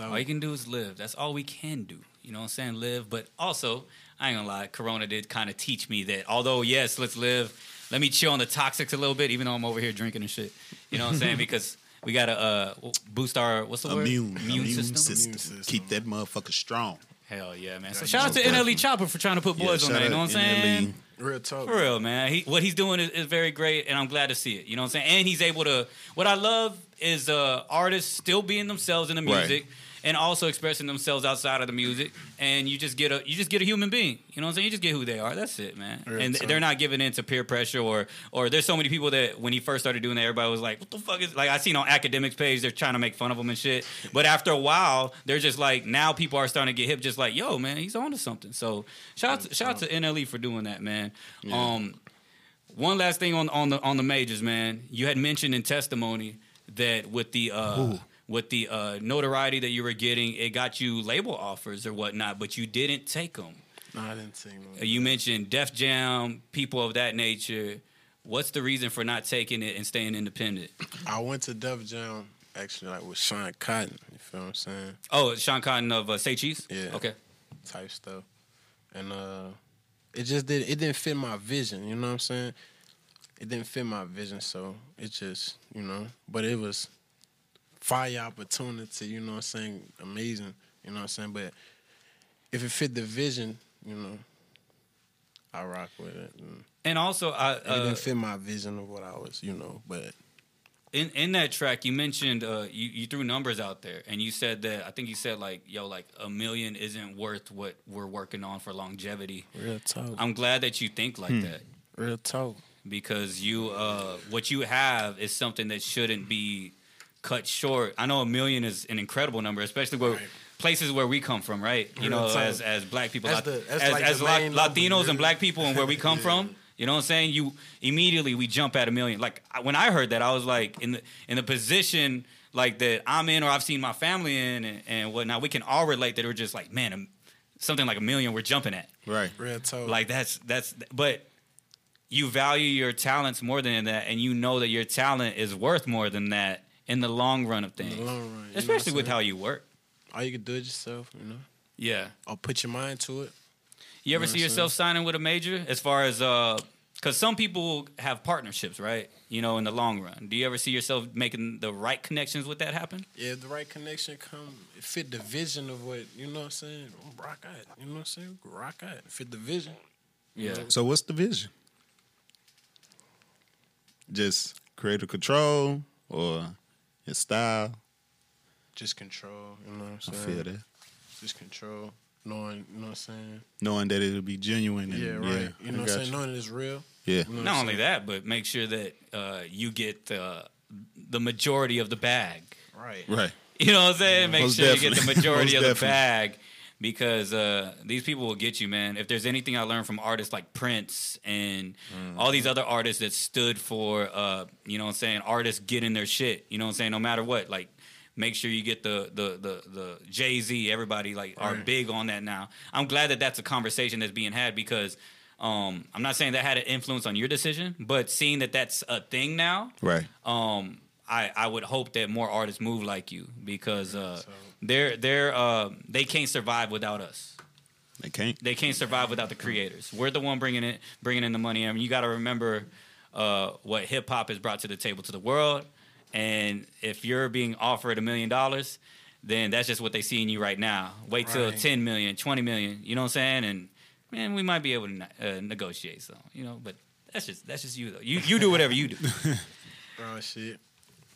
All you can do is live. That's all we can do. You know what I'm saying? Live. But also, I ain't gonna lie, Corona did kind of teach me that although, yes, let's live, let me chill on the toxics a little bit, even though I'm over here drinking and shit. You know what I'm saying? Because we gotta uh, boost our what's the word? Immune, Immune, immune system. system. Immune system. Keep that motherfucker strong. Hell yeah, man. So Yeah, shout out to NLE definitely. Choppa for trying to put boys Yeah, on shout that. You know what I'm saying? NLE. Real talk. For real, man. He, what he's doing is, is very great, and I'm glad to see it. You know what I'm saying? And he's able to. What I love is uh, artists still being themselves in the Right. And also expressing themselves outside of the music. And you just get a you just get a human being. You know what I'm saying? You just get who they are. That's it, man. Real and talk. they're not giving in to peer pressure or or there's so many people that when he first started doing that, everybody was like, "What the fuck is?" Like I seen on Akademiks page, they're trying to make fun of him and shit. But after a while, they're just like now people are starting to get hip, just like, "Yo, man, he's on to something." So shout out to, shout out to NLE for doing that, man. Um, one last thing on on the on the majors, man. You had mentioned in testimony that with the uh, with the uh, notoriety that you were getting, it got you label offers or whatnot, but you didn't take them. No, I didn't see no. You mentioned Def Jam, people of that nature. What's the reason for not taking it and staying independent? I went to Def Jam actually like with Sean Cotton. You feel what I'm saying? Oh, Sean Cotton of uh, Say Cheese. Yeah. Okay. Type stuff, and uh, it just didn't. It didn't fit my vision. You know what I'm saying? It didn't fit my vision, so it just you know. But it was fire opportunity. You know what I'm saying? Amazing. You know what I'm saying? But if it fit the vision, you know, I rock with it. And And also, I it uh, didn't fit my vision of what I was, you know. But in in that track, you mentioned uh, you you threw numbers out there, and you said that I think you said like yo, like a million isn't worth what we're working on for longevity. real talk. I'm glad that you think like that. Real talk. because you uh what you have is something that shouldn't be cut short. I know a million is an incredible number, especially where Right. places where we come from, right? You know, talk. as as black people, That's Lat- the- that's as, like as La- main number, Latinos and black people and where we come from. You know what I'm saying? You immediately we jump at a million. Like when I heard that, I was like in the in the position like that I'm in or I've seen my family in and, and whatnot. We can all relate that we're just like, man, something like a million we're jumping at. Right. Real talk. Like that's that's but you value your talents more than that and you know that your talent is worth more than that in the long run of in things. the long run. you know what Especially with how you work. all you can do it yourself, you know, Yeah. or put your mind to it. You ever know see what I'm yourself signing with a major as far as uh cuz some people have partnerships, right? You know, in the long run. Do you ever see yourself making the right connections with that happen? Yeah, if the right connection come, fit the vision of what you know. what I'm saying rock out. You know what I'm saying? Rock out. Fit the vision. Yeah. So what's the vision? Just creative control or your style? Just control. You know what I I'm saying? I feel that. Just control. Knowing, you know what I'm saying? Knowing that it'll be genuine. And, Yeah, right. you know I what I'm got saying? Knowing it's real. Yeah. You know Not only that, but make sure that uh, you get uh, the majority of the bag. Right. Right. You know what I'm saying? Make Most sure you get the majority of the definitely. bag because uh, these people will get you, man. If there's anything I learned from artists like Prince and all these other artists that stood for, uh, you know what I'm saying, artists getting their shit, you know what I'm saying, no matter what, like, make sure you get the the the, the Jay Z. Everybody like are Right. big on that now. I'm glad that that's a conversation that's being had because um, I'm not saying that had an influence on your decision, but seeing that that's a thing now, Right. um, I, I would hope that more artists move like you because uh, they're they're uh, they can't survive without us. They can't. They can't survive without the creators. We're the one bringing it bringing in the money. I mean, you got to remember uh, what hip hop has brought to the table to the world. And if you're being offered a million dollars, then that's just what they see in you right now. Wait till Right. 10 million, 20 million, you know what I'm saying? And man, we might be able to uh, negotiate so, you know, but that's just that's just you though. You you do whatever you do. Oh shit.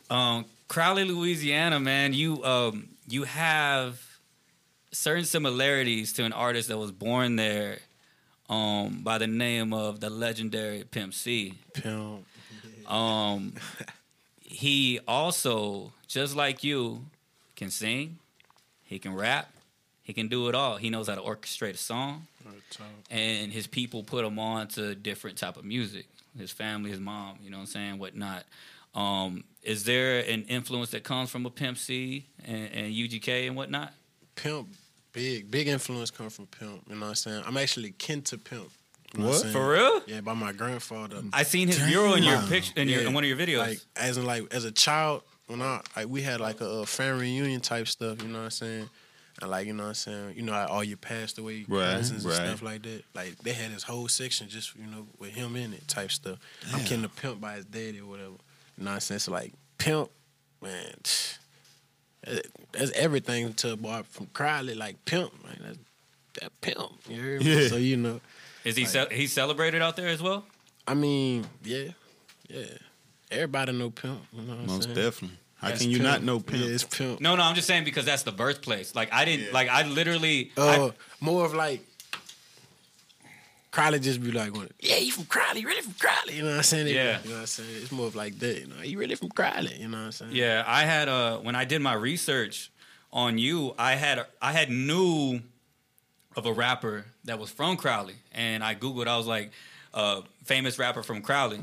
Um, Crowley, Louisiana, man, you um, you have certain similarities to an artist that was born there, um, by the name of the legendary Pimp C. Pimp. Um, he also, just like you, can sing, he can rap, he can do it all. He knows how to orchestrate a song, and his people put him on to different type of music. His family, his mom, you know what I'm saying, whatnot. Um, is there an influence that comes from a Pimp C and, and UGK and whatnot? Pimp. Big, big influence come from Pimp. You know what I'm saying? I'm actually kin to Pimp. You know What? I'm? For real? Yeah, by my grandfather. I seen his mural in your picture in, your, in one of your videos. Like as in like as a child, when I like we had like a, a family reunion type stuff, you know what I'm saying? And like, you know what I'm saying, you know how all your passed away Right, cousins right. and stuff like that. Like they had this whole section just, you know, with him in it type stuff. I'm kin to Pimp by his daddy or whatever. You know what I'm saying? So like Pimp, man, that's everything to a boy from Crowley, like Pimp, man. That's that Pimp. You hear me? Yeah. So you know. is he ce- he celebrated out there as well? I mean, yeah, yeah. Everybody know Pimp. You know what I'm Most saying? definitely. How That's can you Pimp. not know Pimp? Yeah, it's Pimp. No, no, I'm just saying because that's the birthplace. Like I didn't Yeah. like I literally Uh, more of like Crowley just be like, yeah, you from Crowley, really from Crowley. You know what I'm saying? They Yeah. You know what I'm saying? It's more of like that. You know, you really from Crowley. You know what I'm saying? Yeah, I had uh when I did my research on you, I had I had knew of a rapper that was from Crowley, and I googled. I was like, uh, famous rapper from Crowley,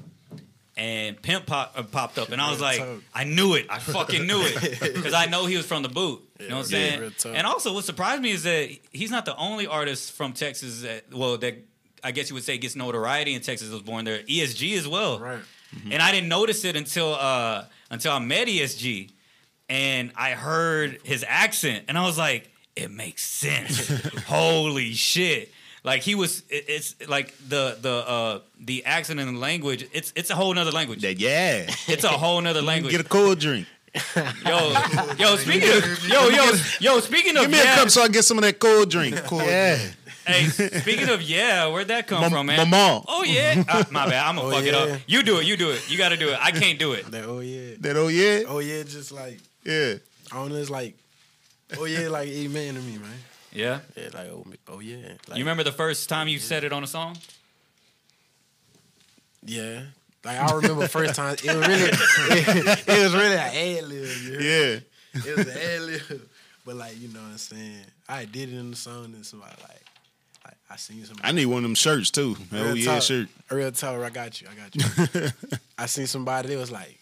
and Pimp pop, uh, popped up, and I was Real like. I knew it. I fucking knew it because I know he was from the boot. You know what I'm Yeah, saying? And also, what surprised me is that he's not the only artist from Texas that well that. I guess you would say gets notoriety in Texas was born there. ESG as well Right. and I didn't notice it until uh, until I met ESG, and I heard his accent, and I was like, it makes sense. Holy shit! Like he was, it, it's like the the uh, the accent and the language. It's it's a whole nother language. Yeah. It's a whole nother language. Get a cold drink. yo, yo, speaking of yo yo yo, speaking of Give me yeah, a cup so I can get some of that cold drink. yeah. Hey, speaking of yeah, where'd that come Mom- from, man? Mama. Oh yeah, uh, my bad. I'm gonna Oh, fuck it up. You do it. You do it. You got to do it. I can't do it. That, oh yeah. That oh yeah? Oh yeah, just like Yeah. I don't know. It's like oh yeah, like amen to me, man. Yeah. Yeah, like oh, oh yeah. Like, You remember the first time you said it on a song? Yeah. Like I remember first time it was really it, it was really an ad lib. you heard me? Yeah. It was an ad lib. But like, you know what I'm saying? I did it in the song and somebody like like I seen somebody I need one of them shirts too. Oh yeah, shirt. shirt. Real talk, I got you, I got you. I seen somebody they was like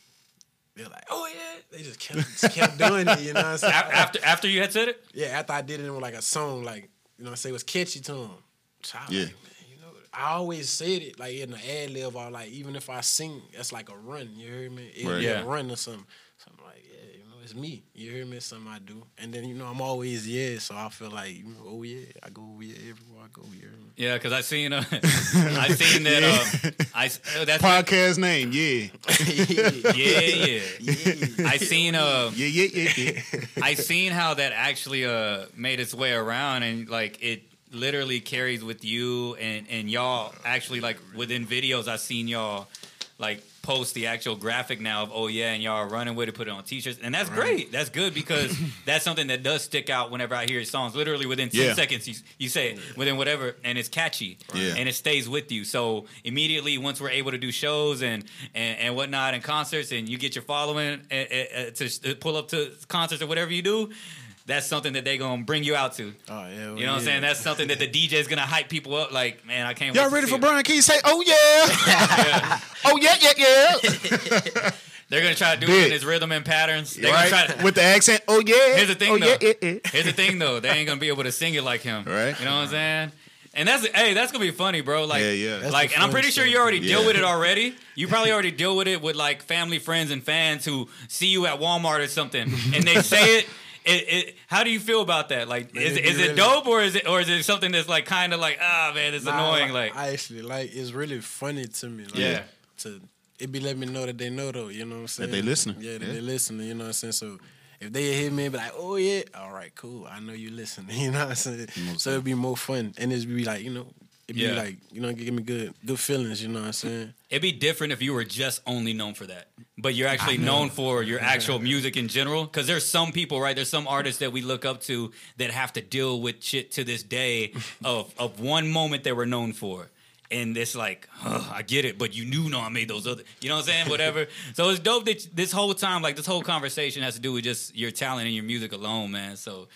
they're like, oh yeah. They just kept just kept doing it, you know what I'm saying? A- After after you had said it, Yeah, after I did it in like a song, like you know, what I'm saying it was catchy to him. So I Yeah. like, man, you know, I always said it like in the ad lib or like even if I sing, that's like a run. You hear me? It'll Right. Yeah. a run or something. So I'm like, yeah, you know, it's me. You hear me? It's something I do. And then you know, I'm always yeah. So I feel like, you know, oh yeah, I go yeah everywhere I go. You yeah, because I seen uh, I seen that uh, I uh, that's Podcast name, yeah. yeah yeah. yeah. I seen uh Yeah, yeah, yeah, yeah. I seen how that actually uh made its way around and like it literally carries with you and and y'all actually like within videos I seen y'all like post the actual graphic now of oh yeah and y'all are running with it put it on t-shirts. And that's great. That's good because that's something that does stick out whenever I hear your songs. Literally within 10 Yeah. seconds you, you say it within whatever and it's catchy. Yeah. and it stays with you. So immediately once we're able to do shows and and, and whatnot and concerts and you get your following uh, uh, to to pull up to concerts or whatever you do that's something that they're gonna bring you out to. Oh yeah. You know what I'm saying? That's something that the DJ is gonna hype people up. Like, man, I can't. Y'all wait to ready see for it. Brian Key? Say, oh yeah. oh yeah, yeah, yeah. They're gonna try to do Big. it in his rhythm and patterns. They're gonna try right? to, With the accent, oh yeah. Here's the thing, oh, though. yeah, yeah, yeah. Here's the thing, though. They ain't gonna be able to sing it like him. Right. You know what I'm saying? And that's hey, that's gonna be funny, bro. Like, Yeah, yeah. That's like, and I'm pretty sure you already deal Yeah. with it already. You probably already deal with it with like family, friends, and fans who see you at Walmart or something, and they say it. It, it, how do you feel about that? Like, Man, is, it is be it dope or is it or is it something that's like kind of like ah man, it's Nah, annoying? Like, I actually like it's really funny to me. Like, Yeah. To it be letting me know that they know though. You know what I'm saying? That they listening. Yeah, that Yeah. they listening. You know what I'm saying? So if they hear me, be like, oh yeah, all right, cool. I know you listening. You know what I'm saying? Most so it'd be more fun, and it'd be like you know. It'd be Yeah. like, you know, give me good good feelings, you know what I'm saying? It'd be different if you were just only known for that, but you're actually known for your actual music in general. Because there's some people, right? There's some artists that we look up to that have to deal with shit to this day of of one moment they were known for. And it's like, huh, I get it, but you knew no, I made those other, you know what I'm saying? Whatever. so it's dope that this whole time, like this whole conversation has to do with just your talent and your music alone, man. So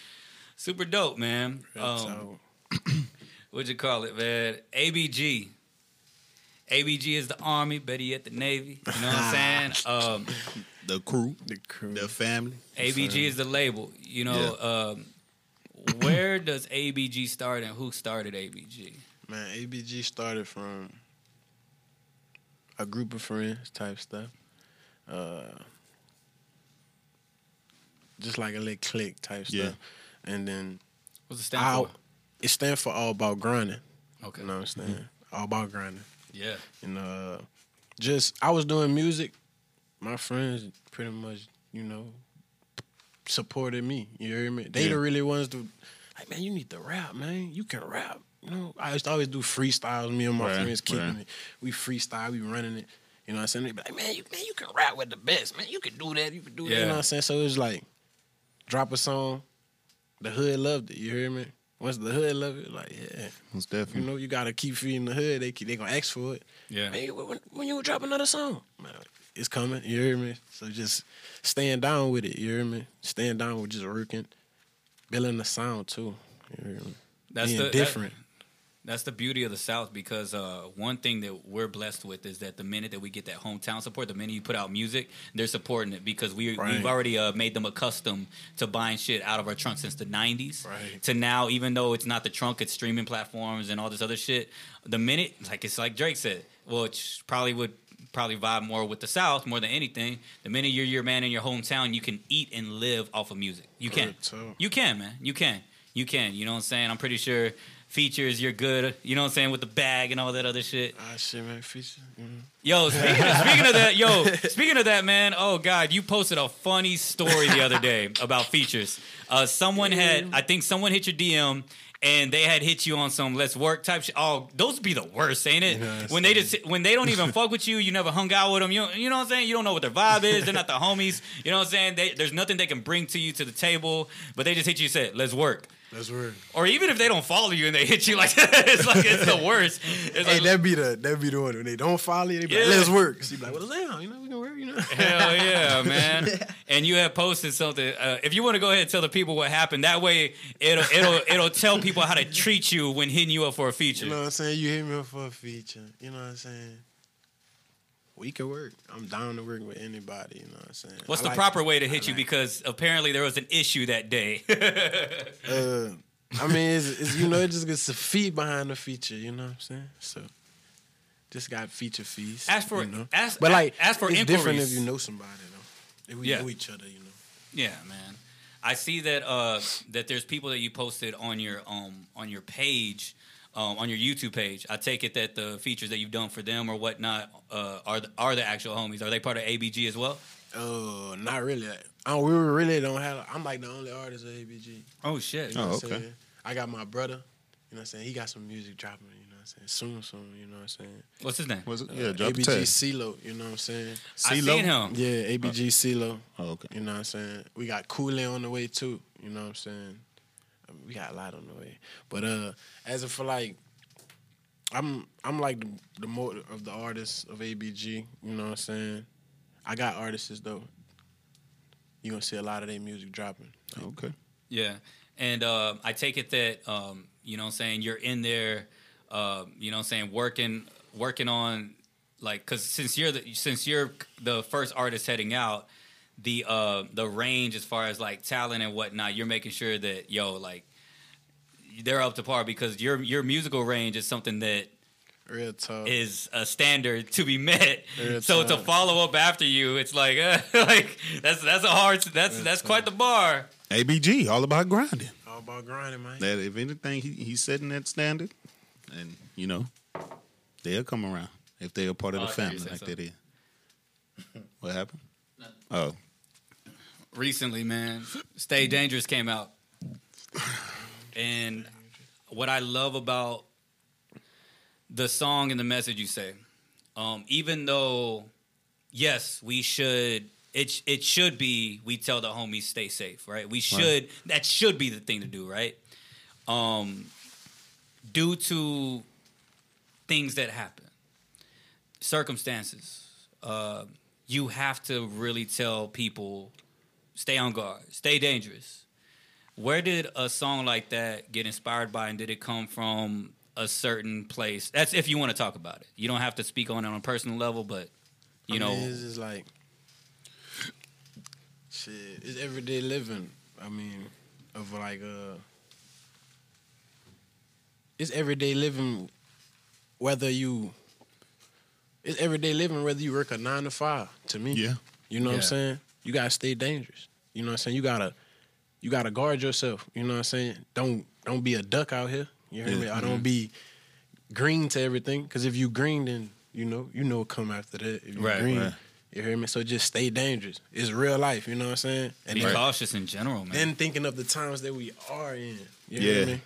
super dope, man. Um, so what'd you call it, man? ABG. ABG is the army, better yet the navy. You know what I'm saying? Um, The crew, the crew. the family. ABG is the label. You know, um, where does ABG start and who started ABG? Man, ABG started from a group of friends type stuff. Uh, just like a little clique type Yeah. stuff. And then What's the stand I, for? It stands for all about grinding. Okay. You know what I'm saying? All about grinding. Yeah. And uh, just I was doing music. My friends pretty much, you know, supported me. You hear me? They Yeah. the really ones to like, man, you need to rap, man. You can rap. You know, I used to always do freestyles. Me and my Right, friends kicking right. it. We freestyle. We running it. You know what I'm saying? They be like, man, you man, you can rap with the best, man. You can do that. You can do that. You know what I'm saying? So it was like, drop a song. The hood loved it. You hear me? Once the hood love it, like yeah, Most you know, you gotta keep feeding the hood. They keep, they gonna ask for it. Yeah. Man, when, when you drop another song, man, it's coming. You hear me? So just stand down with it. You hear me? Stand down with just working, building the sound too. You hear me? That's Being the that- different. That's the beauty of the South because uh, one thing that we're blessed with is that the minute that we get that hometown support, the minute you put out music, they're supporting it because we Right. we've already uh, made them accustomed to buying shit out of our trunk since the '90s. Right. To now, even though it's not the trunk, it's streaming platforms and all this other shit. The minute, like it's like Drake said, well, it probably would probably vibe more with the South more than anything. The minute you're your man in your hometown, you can eat and live off of music. You can. You can, man. You can. You can. You know what I'm saying? I'm pretty sure features you're good. You know what I'm saying with the bag and all that other shit. Ah, shit, man. Feature. mhm. Yo, speaking of, speaking of that, yo, speaking of that, man. Oh God, you posted a funny story the other day about features. Uh, someone had, I think, someone hit your DM and they had hit you on some let's work type shit. Oh, those be the worst, ain't it? You know what I'm when they just when they don't even fuck with you, you never hung out with them. You you know what I'm saying? You don't know what their vibe is. They're not the homies. You know what I'm saying? They, there's nothing they can bring to you to the table, but they just hit you and said let's work. That's weird. Or even if they don't follow you and they hit you like that, it's like it's the worst. It's Hey, like, that be the that be the one when they don't follow you. They be Yeah. like, let's work. She be like, well, damn, you know, we can work. You know. Hell yeah, man! And you have posted something. Uh, if you want to go ahead and tell the people what happened, that way it'll it'll it'll tell people how to treat you when hitting you up for a feature. You know what I'm saying? You hit me up for a feature. You know what I'm saying? We can work. I'm down to work with anybody. You know what I'm saying? What's I the like- proper way to hit you? Because apparently there was an issue that day. Uh, I mean, it's, it's you know, it just gets a fee behind the feature. You know what I'm saying? So, just got feature fees. Ask for- you know? ask- but like, ask for it's different if you know somebody though. If we Yeah. know each other, you know. yeah, man. I see that uh, that there's people that you posted on your um on your page. Um, on your YouTube page, I take it that the features that you've done for them or whatnot uh, are the, are the actual homies. Are they part of ABG as well? Uh, not really. I we really don't have. I'm like the only artist of ABG. Oh shit! You know Oh, I'm okay. saying? I got my brother. You know what I'm saying? He got some music dropping. You know what I'm saying? Soon, soon. You know what I'm saying? What's his name? Was it? Uh, Yeah, drop the ABG test. CeeLo. You know what I'm saying? I CeeLo? seen him. Yeah, ABG CeeLo. Oh, okay. You know what I'm saying? We got Kool on the way too. You know what I'm saying? I mean, we got a lot on the way. But uh as of for like I'm I'm like the, the more of the artists of ABG, you know what I'm saying? I got artists though. You gonna see a lot of their music dropping. Okay. Yeah. And uh, I take it that um, you know what I'm saying you're in there uh, you know what I'm saying working working on like cuz since you're the since you're the first artist heading out the uh the range as far as like talent and whatnot you're making sure that yo like they're up to par because your your musical range is something that Real talk. is a standard to be met. Real so to follow up after you, it's like uh, like that's that's a hard that's that's quite the bar. ABG, all about grinding. All about grinding, man. That if anything, he, he's setting that standard, and you know, they'll come around if they're a part of Oh, the I family like like that is. What happened? Oh, recently, man. Stay Dangerous came out. And what I love about the song and the message you say, um, even though, yes, we should, it, it should be, we tell the homies stay safe, right? We should, that should be the thing to do, right? Um, due to things that happen, circumstances, uh, you have to really tell people stay on guard, stay dangerous. Where did a song like that get inspired by, and did it come from a certain place? That's if you want to talk about it. You don't have to speak on it on a personal level, but you I know, mean, it's just like shit. It's everyday living. I mean, of like uh, it's everyday living. Whether you, it's everyday living. Whether you work a nine to five. To me, yeah. you know what I'm saying. You gotta stay dangerous. You know what I'm saying. You gotta, you gotta guard yourself. You know what I'm saying. Don't don't be a duck out here. You hear Yeah. me? I don't mm-hmm. be green to everything. Because if you green, then you know you know what come after that. If you Right, green, right. you hear me? So just stay dangerous. It's real life. You know what I'm saying? And be then, cautious in general, man. then thinking of the times that we are in. You Yeah. hear me?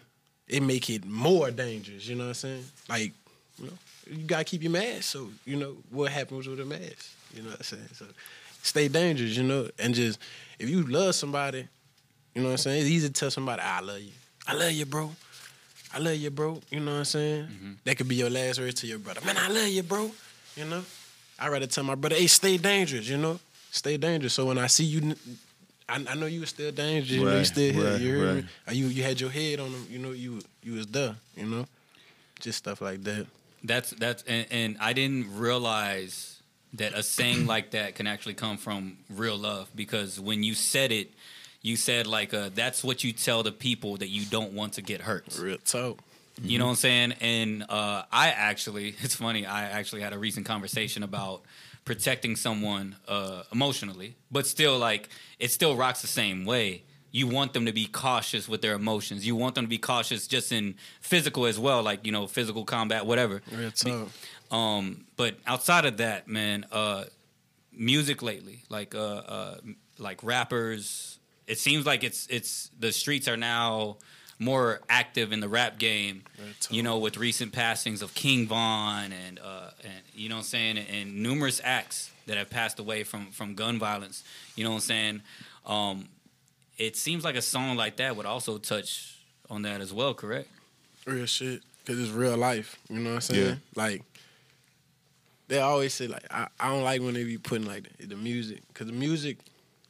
It make it more dangerous. You know what I'm saying? Like, you know, you gotta keep your mask. So you know what happens with a mask. You know what I'm saying? So stay dangerous. You know, and just if you love somebody, you know what I'm saying. It's easy to tell somebody, "I love you. I love you, bro. I love you, bro." You know what I'm saying? Mm-hmm. That could be your last words to your brother. Man, I love you, bro. You know. I rather tell my brother, "Hey, stay dangerous." You know, stay dangerous. So when I see you. I, I know you was still dangerous. You know, you still here. right, you heard right. me? You you had your head on them. You know, you you was there. You know, just stuff like that. That's that's and, and I didn't realize that a saying like that can actually come from real love because when you said it, you said like uh, that's what you tell the people that you don't want to get hurt. Real talk. You know what I'm saying? And uh, I actually, it's funny. I actually had a recent conversation about protecting someone uh, emotionally, but still, like it still rocks the same way. You want them to be cautious with their emotions. You want them to be cautious just in physical as well, like you know, physical combat, whatever. Real talk. Um, but outside of that, man, uh, music lately, like uh, uh, like rappers, it seems like it's it's the streets are now more active in the rap game. You know, with recent passings of King Von and uh, and you know what I'm saying, and numerous acts that have passed away from from gun violence. You know what I'm saying. Um, it seems like a song like that would also touch on that as well. Correct? real shit because it's real life. You know what I'm saying? Yeah. Like they always say, like I, I don't like when they be putting like the, the music because the music,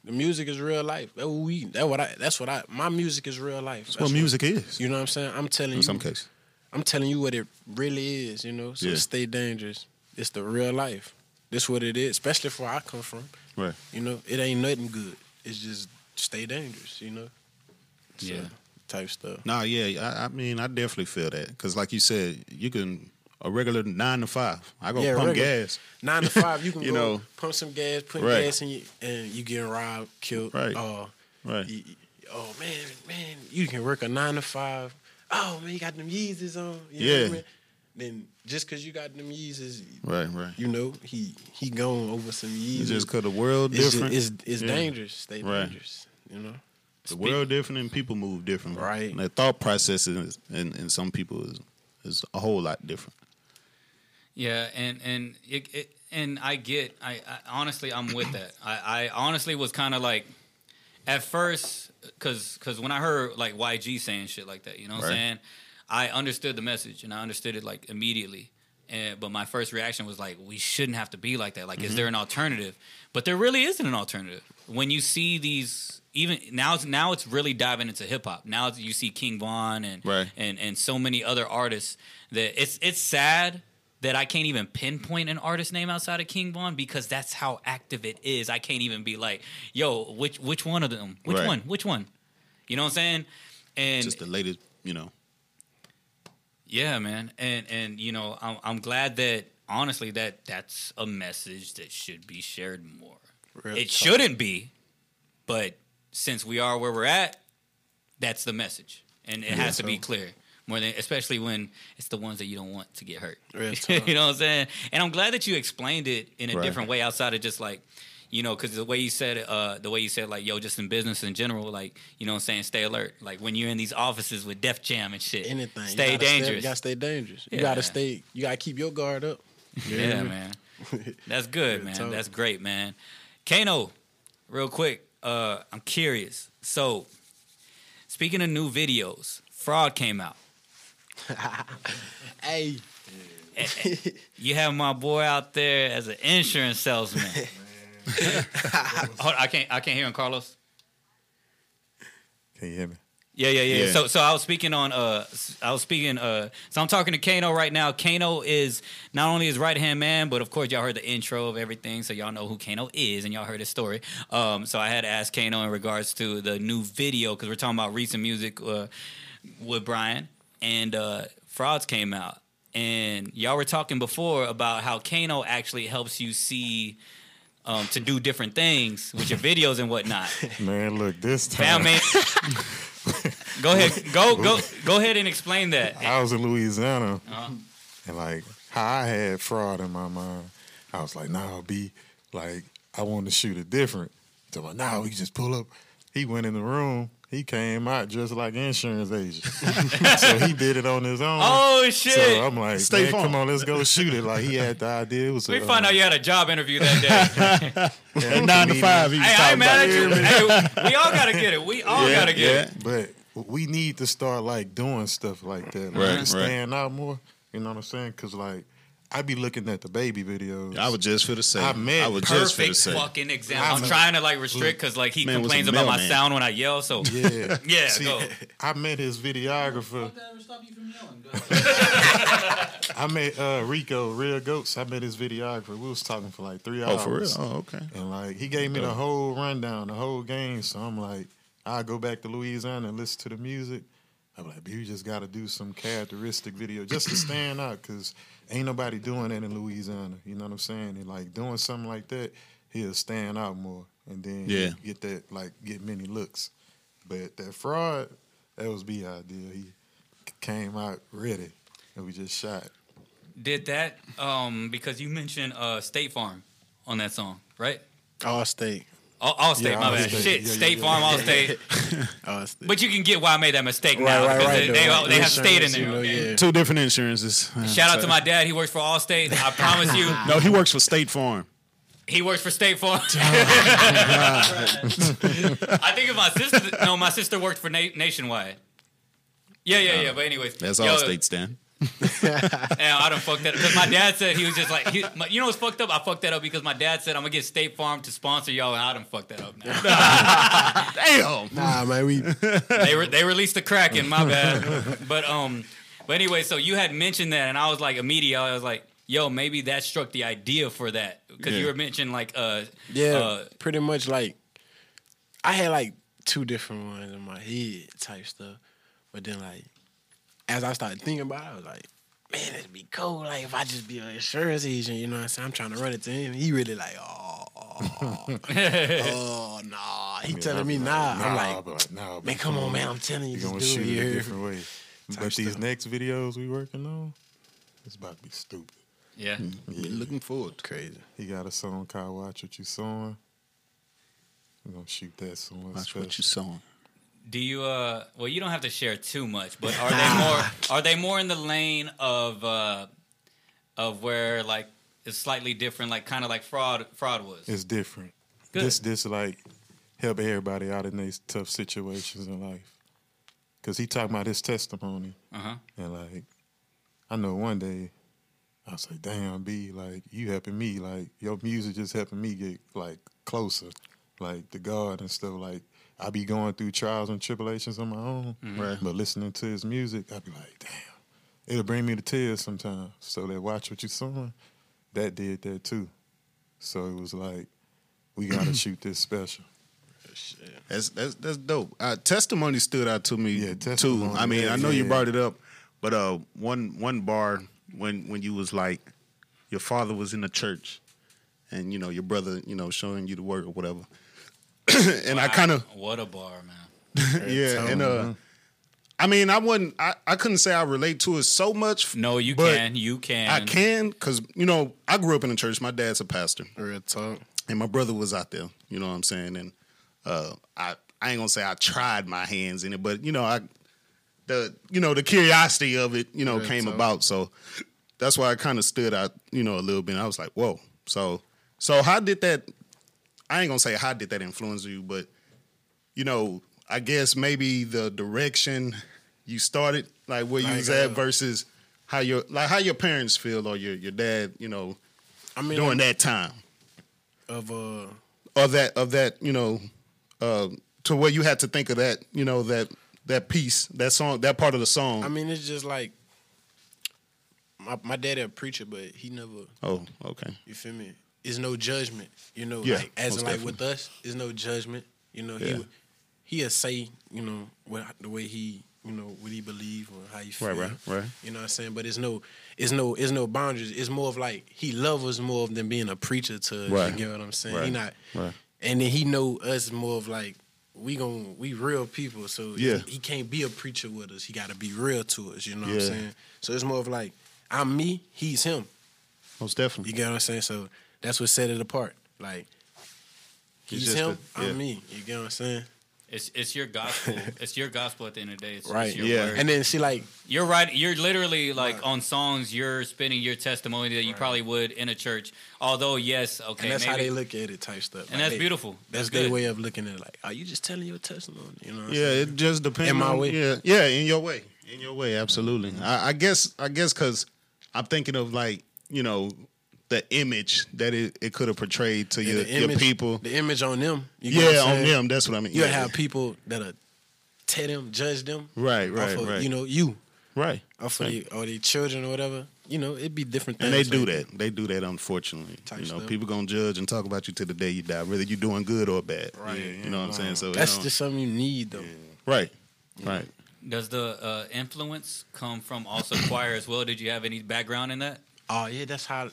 the music is real life. That what we. That what I. That's what I. My music is real life. That's what music is. You know what I'm saying? I'm telling you. In you. some cases. I'm telling you what it really is. You know. So Yeah. stay dangerous. It's the real life. This what it is. Especially for where I come from. Right. You know, it ain't nothing good. It's just stay dangerous. You know. So, Yeah. Type stuff. Nah, yeah, I, I mean, I definitely feel that because, like you said, you can a regular nine to five. I go Yeah, pump regular. gas. Nine to five, you can You go know. pump some gas, put Right. gas in you, and you getting robbed, killed. Right. Uh, Right. you- oh man, man, you can work a nine to five. Oh man, you got them Yeezys on. You know Yeah. I mean? Then just cause you got them Yeezys, Right, right. you know he he going over some Yeezys. It's just because the world it's, just- different. it's, it's Yeah. dangerous. Stay Right. dangerous. You know. the world different and people move different. Right. And their thought process is, in, in some people is is a whole lot different. Yeah, and and it, it and I get I, I honestly I'm with that. I, I honestly was kind of like at first because because when I heard like YG saying shit like that, you know what I'm saying? I understood the message and I understood it like immediately. And but my first reaction was like, we shouldn't have to be like that. Like, Mm-hmm. is there an alternative? But there really isn't an alternative. When you see these, even now, it's now it's really diving into hip hop. Now you see King Von and Right. and and so many other artists that it's it's sad that I can't even pinpoint an artist name outside of King Von because that's how active it is. I can't even be like, yo, which which one of them? Which Right. one? Which one? You know what I'm saying? And Just the latest, you know. yeah, man, and and you know, I'm I'm glad that honestly that that's a message that should be shared more. Real it shouldn't be, but since we are where we're at, that's the message, and it has to be clear. More than, especially when it's the ones that you don't want to get hurt. You know what I'm saying? And I'm glad that you explained it in a Right. different way outside of just like, you know, because the way you said it, uh, the way you said like, yo, just in business in general, like, you know what I'm saying? Stay alert. Like when you're in these offices with Def Jam and shit. Anything. Stay you dangerous. you gotta stay dangerous. You gotta stay. You gotta keep your guard up. Yeah, man. That's good, man. talk. That's great, man. Kano, real quick, uh, I'm curious. So, speaking of new videos, Fraud came out. Hey, You have my boy out there as an insurance salesman. Hold, I can't. I can't hear him, Carlos. Can you hear me? Yeah, yeah, yeah, Yeah. So, so I was speaking on. Uh, I was speaking. Uh, so I'm talking to Kano right now. Kano is not only his right hand man, but of course y'all heard the intro of everything, so y'all know who Kano is, and y'all heard his story. Um, so I had to ask Kano in regards to the new video because we're talking about recent music uh, with Brian and uh, Frauds came out, and y'all were talking before about how Kano actually helps you see. Um, to do different things with your videos and whatnot. Man, look, this time man. go ahead. Go go go ahead and explain that. I was in Louisiana, Uh-huh. and like how I had fraud in my mind, I was like, "Nah, be like I want to shoot it different." So me, "Nah, we just pull up." He went in the room. He came out just like insurance agent, so he did it on his own. Oh shit! So I'm like, Stay man, come on, let's go shoot it. Like he had the idea. It was we a, find uh, out you had a job interview that day. That nine to five, he was hey, I talking ain't mad at you. Hey, we all gotta get it. We all Yeah, gotta get yeah. it. But we need to start like doing stuff like that, like Right, to right. stand out more. You know what I'm saying? Because like I be looking at the baby videos. I was just for the say. I meant I was just for the Perfect say. fucking example. I'm I'm- trying to like restrict because like he Man was a complains about my mailman. sound when I yell. So yeah, yeah, See, go. I met his videographer. I met uh, Rico Real Goats. I met his videographer. We was talking for like three hours. Oh, for real? Oh, okay. And like he gave me the whole rundown, the whole game. So I'm like, I go back to Louisiana and listen to the music. I'm like, you just got to do some characteristic video just to stand out, cause ain't nobody doing that in Louisiana. You know what I'm saying? And like doing something like that, he'll stand out more, and then Yeah. get that like get many looks. But that fraud, that was B idea. He came out ready, and we just shot. Did that um because you mentioned uh State Farm on that song, right? Allstate. All, Allstate, Yeah, my bad. Allstate. Shit, Yeah, yeah, State yeah, Farm, yeah. Allstate. Oh, it's the- But you can get why I made that mistake right, now right, because right. they, they, though, they have state in there. you know, okay? yeah. Two different insurances. Shout out to my dad. He works for Allstate. I promise you, No, he works for State Farm. he works for State Farm. Oh, I think of my sister. No, my sister worked for Na- Nationwide. Yeah, yeah, yeah. Uh, but anyways, That's yo, all State stand. And I don't fuck that because my dad said he was just like, he, my, you know what's fucked up? I fucked that up because my dad said I'm gonna get State Farm to sponsor y'all, and I don't fuck that up. Now. Damn. Nah, man, we they re- they released the Kraken, my bad. But um, but anyway, so you had mentioned that, and I was like immediately, I was like, yo, maybe that struck the idea for that because you were mentioning like uh yeah, uh, pretty much like I had like two different ones in my head type stuff, but then like as I started thinking about it, I was like, man, it'd be cool like if I just be an insurance agent, you know what I'm saying? I'm trying to run it to him. He really like, oh, oh, nah. He telling me nah. I'm like, but nah, man, come on, man. I'm telling you, We just gonna do shoot it. it a different way. But these stuff. next videos we working on, it's about to be stupid. Mm-hmm. yeah. Been looking forward. to Crazy. He got a song called "Watch What You Sowing." We're gonna shoot that somewhere Watch special. what you sewing. Do you uh well you don't have to share too much, but are they more are they more in the lane of uh of where like it's slightly different, like kind of like fraud fraud was? It's different. Good. This this like help everybody out in these tough situations in life. Cause he talking about his testimony Uh-huh. and like I know one day I was like, damn B, like you helping me, like your music just helping me get like closer, like to God and stuff. Like I be going through trials and tribulations on my own, Right. but listening to his music, I be like, damn, it'll bring me to tears sometimes. So that watch what you sewing, that did that too. So it was like, we gotta shoot this special. That's that's that's dope. Uh, testimony stood out to me Yeah, too. I mean, yeah, I know you brought it up, but uh, one one bar when when you was like, your father was in the church, and you know your brother, you know, showing you the word or whatever, and I kind of what a bar, man. yeah, and uh, I mean, I wouldn't, I, I couldn't say I relate to it so much. No, you but can, you can. I can because you know I grew up in the church. My dad's a pastor. Real talk. and my brother was out there. You know what I'm saying? And uh, I I ain't gonna say I tried my hands in it, but you know I the you know the curiosity of it you know Real came talk. about. So that's why I kind of stood out you know a little bit. I was like, whoa. So so how did that? I ain't gonna say how did that influence you, but you know I guess maybe the direction you started, like where you Like, was at uh, versus how your like how your parents feel or your your dad, you know, I mean, during that time of uh, of that of that you know uh, to where you had to think of that you know that that piece that song that part of the song I mean, it's just like my my daddy a preacher, but he never. oh okay You feel me? It's no judgment. You know, Yeah, like as in, like definitely. with us, it's no judgment. You know, Yeah. he he'll say, you know, what the way he, you know, what he believe or how he feel. right right right You know what I'm saying? But it's no, it's no, it's no boundaries. It's more of like he love us more than being a preacher to us. Right. You get what I'm saying? Right. He not, Right. and then he know us more of like we gon' we real people. So Yeah. he, he can't be a preacher with us. He got to be real to us. You know what I'm saying? So it's more of like I'm me, he's him. most definitely. You get what I'm saying? So that's what set it apart. Like He's he's, just him, a- yeah. I'm me. You get what I'm saying? It's it's your gospel. it's your gospel at the end of the day. It's, Right. It's your Yeah. word. And then see, like You're right. You're literally like on songs. You're spinning your testimony that you probably would in a church. Although, yes, okay, and that's how they look at it, type stuff. and Like, that's they- beautiful. That's, That's their good. way of looking at it. Like, are you just telling your testimony? You know? What yeah saying? it just depends In my on- way. yeah yeah in your way in your way absolutely I, I guess I guess because I'm thinking of like you know the image that it, it could have portrayed to Yeah, your, the your people the image on them. You yeah on saying? them that's what I mean You yeah, have people that are tell them, judge them, right right off of, right You know, you right off of the, or their children or whatever. You know, it'd be different things. And they do like that. They do that, unfortunately. Type you know, stuff. people gonna judge and talk about you to the day you die, whether you're doing good or bad. Right. You know what I'm saying? So That's you just something you need, though. right, right. Does the uh, influence come from also choir as well? Did you have any background in that? Oh yeah, that's how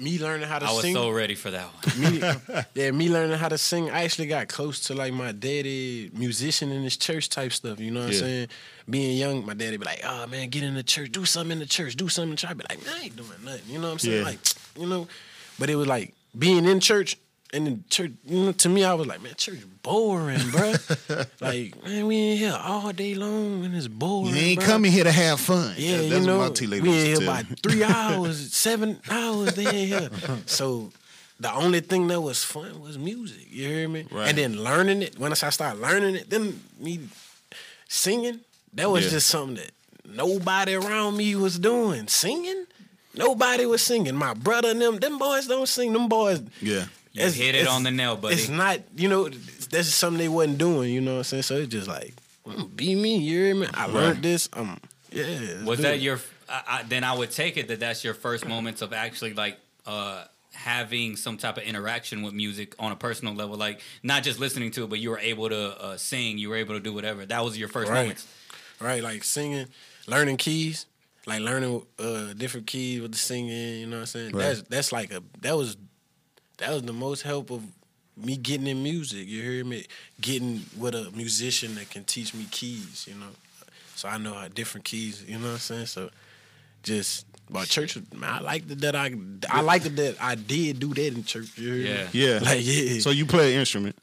me learning how to sing. I was sing. so ready for that one. me, yeah, me learning how to sing, I actually got close to like my daddy musician in his church type stuff. You know what Yeah. I'm saying? Being young, my daddy be like, "Oh man, get in the church, do something in the church, do something in church." I be like, I ain't doing nothing." You know what I'm saying? Yeah. Like, you know, but it was like being in church. And then church. You know, to me, I was like, man, church boring, bro. like, man, we in here all day long and it's boring. You ain't bruh. coming here to have fun. Yeah, That- you know, what my tea lady we in here about three hours, seven hours. They in here. So the only thing that was fun was music. You hear me? Right. And then learning it. Once I started learning it, then me singing. That was Yeah. just something that nobody around me was doing. Singing. Nobody was singing. My brother and them, them boys don't sing. Them boys, Yeah. You hit it on the nail, buddy. It's not, you know, that's just something they wasn't doing. You know what I'm saying? So it's just like, be me. You hear me? I learned this. Um, yeah. Was do that your? I, I, then I would take it that that's your first moments of actually like uh, having some type of interaction with music on a personal level, like not just listening to it, but you were able to uh, sing, you were able to do whatever. That was your first Right. moments. right? Like singing, learning keys, like learning uh different keys with the singing. You know what I'm saying? Right. That's that's like a that was that was the most help of me getting in music. You hear me? Getting with a musician that can teach me keys. You know, so I know how different keys. You know what I'm saying? So just. About church, man, I liked it that I, I liked it that I did do that in church. You hear me? Yeah. Yeah. like yeah. So you play an instrument.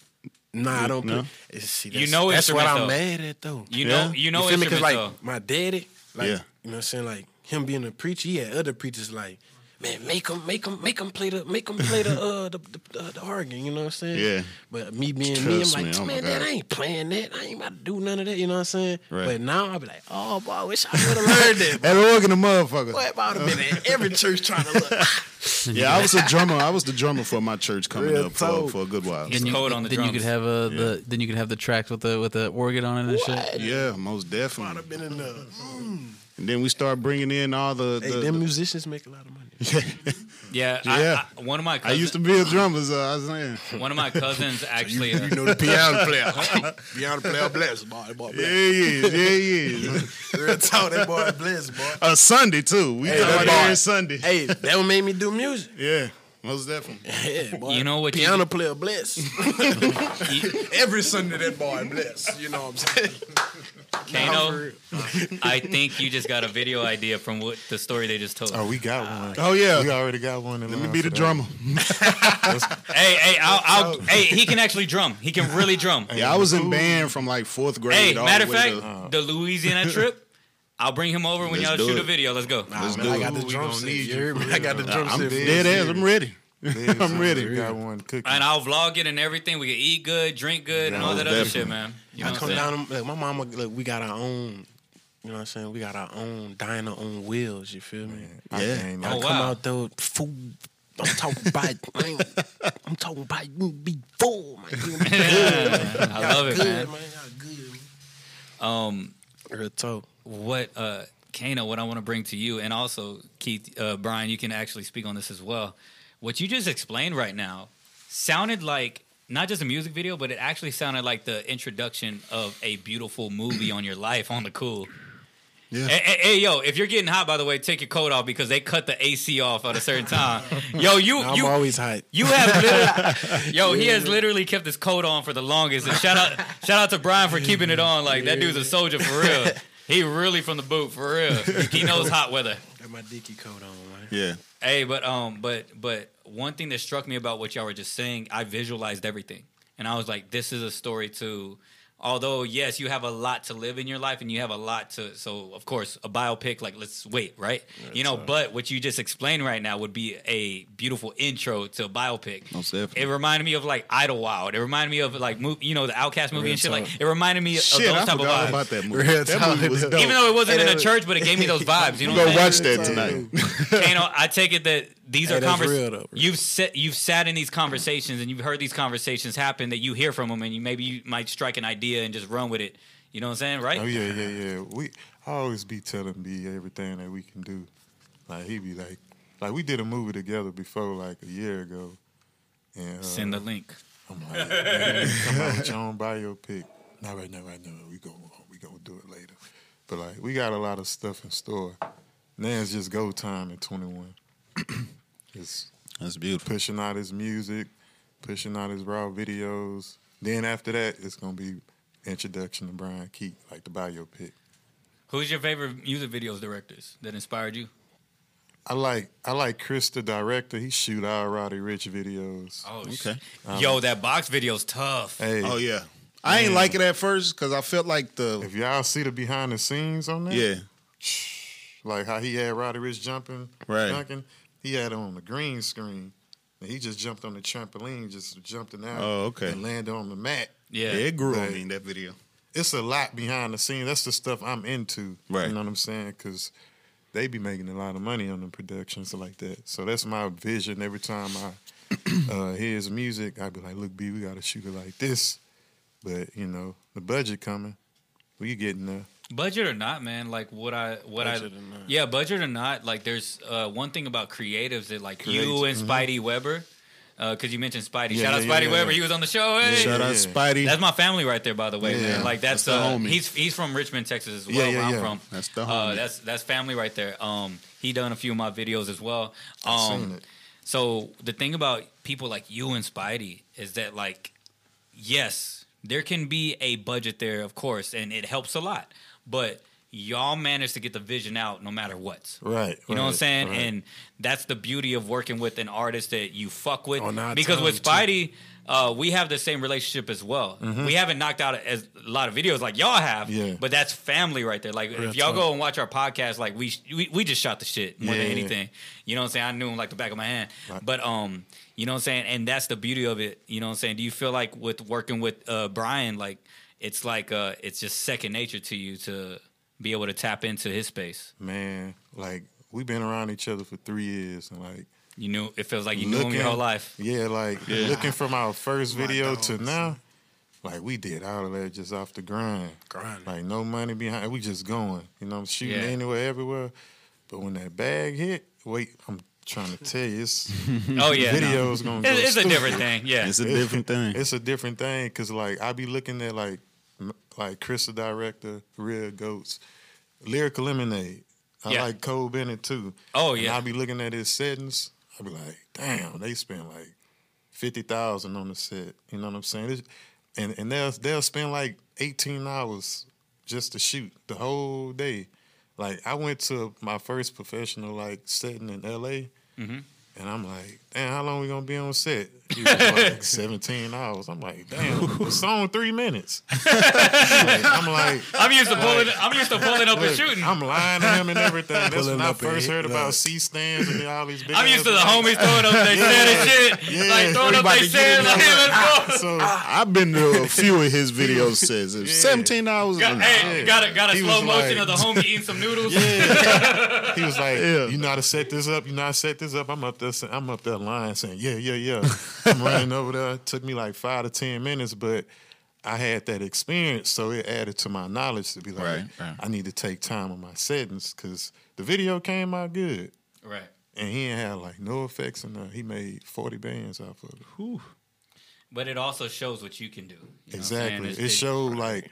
Nah, I don't. No? Play. It's- See, You know that's what instruments, I'm though. mad at though. You Yeah. know, you know, you feel me? Because like though. my daddy, like Yeah. you know what I'm saying, like him being a preacher, he had other preachers like, man, make him, make him, make him play the, make him play the, uh, the, the, the, the organ. You know what I'm saying? Yeah. But me being me, I'm like, me, oh man, that I ain't playing that. I ain't about to do none of that. You know what I'm saying? Right. But now I'll be like, oh boy, I wish I would have learned that. That organ, a motherfucker. Boy, I would have been at every church trying to look. Yeah, I was a drummer. I was the drummer for my church coming Real up for, for a good while. Then you- code on the then you could drums. have uh, the then you could have the tracks with the with the organ on it and shit. Yeah, most I'd definitely. have been in the. And then we start bringing in all the. Hey, them the- musicians make a lot of money. Yeah, Yeah. I, I, one of my I used to be a drummer, so I was saying. one of my cousins actually. uh, You know the piano player. piano player blessed, boy. That boy Yeah, blessed. yeah, yeah, yeah. Real talk, that boy blessed, boy. A Sunday too. We Hey, come that every Sunday. Hey, that one made me do music. Yeah, most definitely. Yeah, boy. You know what you- Piano player blessed. Every Sunday that boy blessed. You know what I'm saying? Kano, I think you just got a video idea from what the story they just told. Oh, we got one. Uh, oh yeah. We already got one. Let me be the drummer. Hey, hey, I'll, I'll, hey, he can actually drum. He can really drum. Yeah, I was in band from like fourth grade. Hey, all matter the of fact, to- uh. the Louisiana trip, I'll bring him over when Let's y'all do shoot a video. Let's go. Nah, man, do I got the We drum set. You you hear me? I got the real. drum I'm dead ass. I'm ready. Biz, I'm ready. We got one cooking. And I'll vlog it and everything. We can eat good, drink good, and all that other definitely. shit, man. You know I what come down, like my mama, look, we got our own, you know what I'm saying? We got our own diner on wheels, you feel me? I Yeah. can't I Oh, come wow. out there, food. I'm talking about, man, I'm talking about you be full, man. You be good. I love it, good, man. man. Y'all good. Um, Real talk. what uh Kano, what I want to bring to you, and also Keith, uh, Brian, you can actually speak on this as well. What you just explained right now sounded like not just a music video, but it actually sounded like the introduction of a beautiful movie on your life on the cool. Yeah. Hey, hey, hey, yo! If you're getting hot, by the way, take your coat off because they cut the AC off at a certain time. Yo, you I'm you always hot. you have literally, yo, he has literally kept his coat on for the longest. And shout out, shout out to Brian for keeping it on. Like that dude's a soldier for real. He really from the boot for real. He knows hot weather. Got my dicky coat on, man. Yeah. Hey, but um, but but one thing that struck me about what y'all were just saying, I visualized everything, and I was like, this is a story too. Although yes, you have a lot to live in your life, and you have a lot to. So of course, a biopic, like let's wait, right? you know, but what you just explained right now would be a beautiful intro to a biopic. It reminded me of like Idlewild. It reminded me of like mo- you know the OutKast movie Real and shit. talk. Like it reminded me of those I type of vibes. about that movie. Real that movie was dope. Even though it wasn't Hey, in a church, but it gave me those vibes. You know, Go what I'm saying? watch that tonight. Kano, I take it that these Hey, are that's conversations. You've sat, you've sat in these conversations, and you've heard these conversations happen. That you hear from them, and you maybe you might strike an idea and just run with it. You know what I'm saying, right? Oh yeah, yeah, yeah. We I always be telling B everything that we can do. Like he be like, like we did a movie together before, like a year ago. And uh, Send the link. I'm like, man, come out with your own biopic. Not right now, right now. We go, we gonna do it later. But like, we got a lot of stuff in store. Now it's just go time at 21. it's That's beautiful. pushing out his music, pushing out his raw videos. Then after that, it's gonna be introduction to Brian Keith, like the biopic. Who's your favorite music videos directors that inspired you? I like I like Chris the director. He shoot our Roddy Ricch videos. Oh, Okay. Um, Yo, that box video's tough. Hey, Oh yeah. I ain't like it at first because I felt like the if y'all see the behind the scenes on that, yeah like how he had Roddy Ricch jumping, Right. dunking, he had on the green screen. And he just jumped on the trampoline, just jumped in out, Oh, okay. and landed on the mat. Yeah. yeah, it grew on me in that video. It's a lot behind the scenes. That's the stuff I'm into. Right. You know what I'm saying? Because they be making a lot of money on the productions like that. So that's my vision. Every time I uh, hear his music, I be like, "Look, B, we got to shoot it like this." But you know, the budget coming, we getting there. Budget or not, man. Like what I what Budget I or not. yeah, budget or not. Like there's uh, one thing about creatives that like you Creatives, and Spidey Weber, because you mentioned Spidey. Yeah, Shout out yeah, Spidey yeah, Weber. yeah. He was on the show. Hey. Shout out yeah. Spidey. That's my family right there, by the way, Yeah. man. Like that's, That's the uh, homie. he's he's from Richmond, Texas as well, Yeah, yeah, where I'm from. That's the Uh, homie. that's that's family right there. Um, he done a few of my videos as well. I've Um, seen it. so the thing about people like you and Spidey is that like, yes, there can be a budget there, of course, and it helps a lot. But y'all manage to get the vision out no matter what. Right. You know what I'm saying? right. And that's the beauty of working with an artist that you fuck with. Our because with Spidey, uh, we have the same relationship as well. We haven't knocked out as a lot of videos like y'all have, Mm-hmm. Yeah. but that's family right there. Like Real if y'all go and watch our podcast, like we we, we just shot the shit more than Yeah. anything. You know what I'm saying? I knew him like the back of my hand. Right. But um, you know what I'm saying? And that's the beauty of it. You know what I'm saying? Do you feel like with working with uh Brian, like it's like uh it's just second nature to you to be able to tap into his space? man, like we've been around each other for three years, and like You knew it feels like you knew him your whole life. Yeah, like looking from our first video to now, like we did all of that just off the grind. Grind. Like no money behind. We just going. You know, I'm shooting Yeah. anywhere, everywhere. But when that bag hit, wait, I'm trying to tell you, it's Oh yeah, no. video's gonna go. It's a different thing. Yeah, It's a different thing. It's a different thing because like I be looking at like m- like Chris the director, Real Goats, Lyrical Lemonade. I Yeah. like Cole Bennett too. Oh, And yeah. I be looking at his settings. I be like, damn, they spend like fifty thousand on the set. You know what I'm saying? It's- and and they'll they'll spend like eighteen hours just to shoot the whole day. Like I went to my first professional like setting in L.A. Mhm. And I'm like, damn, how long we gonna be on set? He was like 17 hours. I'm like, damn, the song three minutes. Like, I'm like, I'm used to pulling. I'm used to pulling up and shooting. I'm lying to him and everything. That's Pulling when I first hit- heard about. C stands and all these big. I'm used to the ass- homies throwing up they said and shit. Yeah. Like throwing We up about they to get Like, there. hey, let's. So I've been to a few of his video sets. It's Seventeen hours. Got, hey, got a got a He slow motion like- of the homie eating some noodles. yeah, he was like, Yeah. "You know how to set this up? You know how to set this up?" I'm up there, I'm up there lying, saying, "Yeah, yeah, yeah." I'm running over there. It took me like five to ten minutes, but I had that experience, so it added to my knowledge to be like, Right, right. I need to take time on my settings because the video came out good, Right. and he ain't had like no effects in there. He made forty bands off of it. But it also shows what you can do. You know what I'm saying? Exactly. It showed like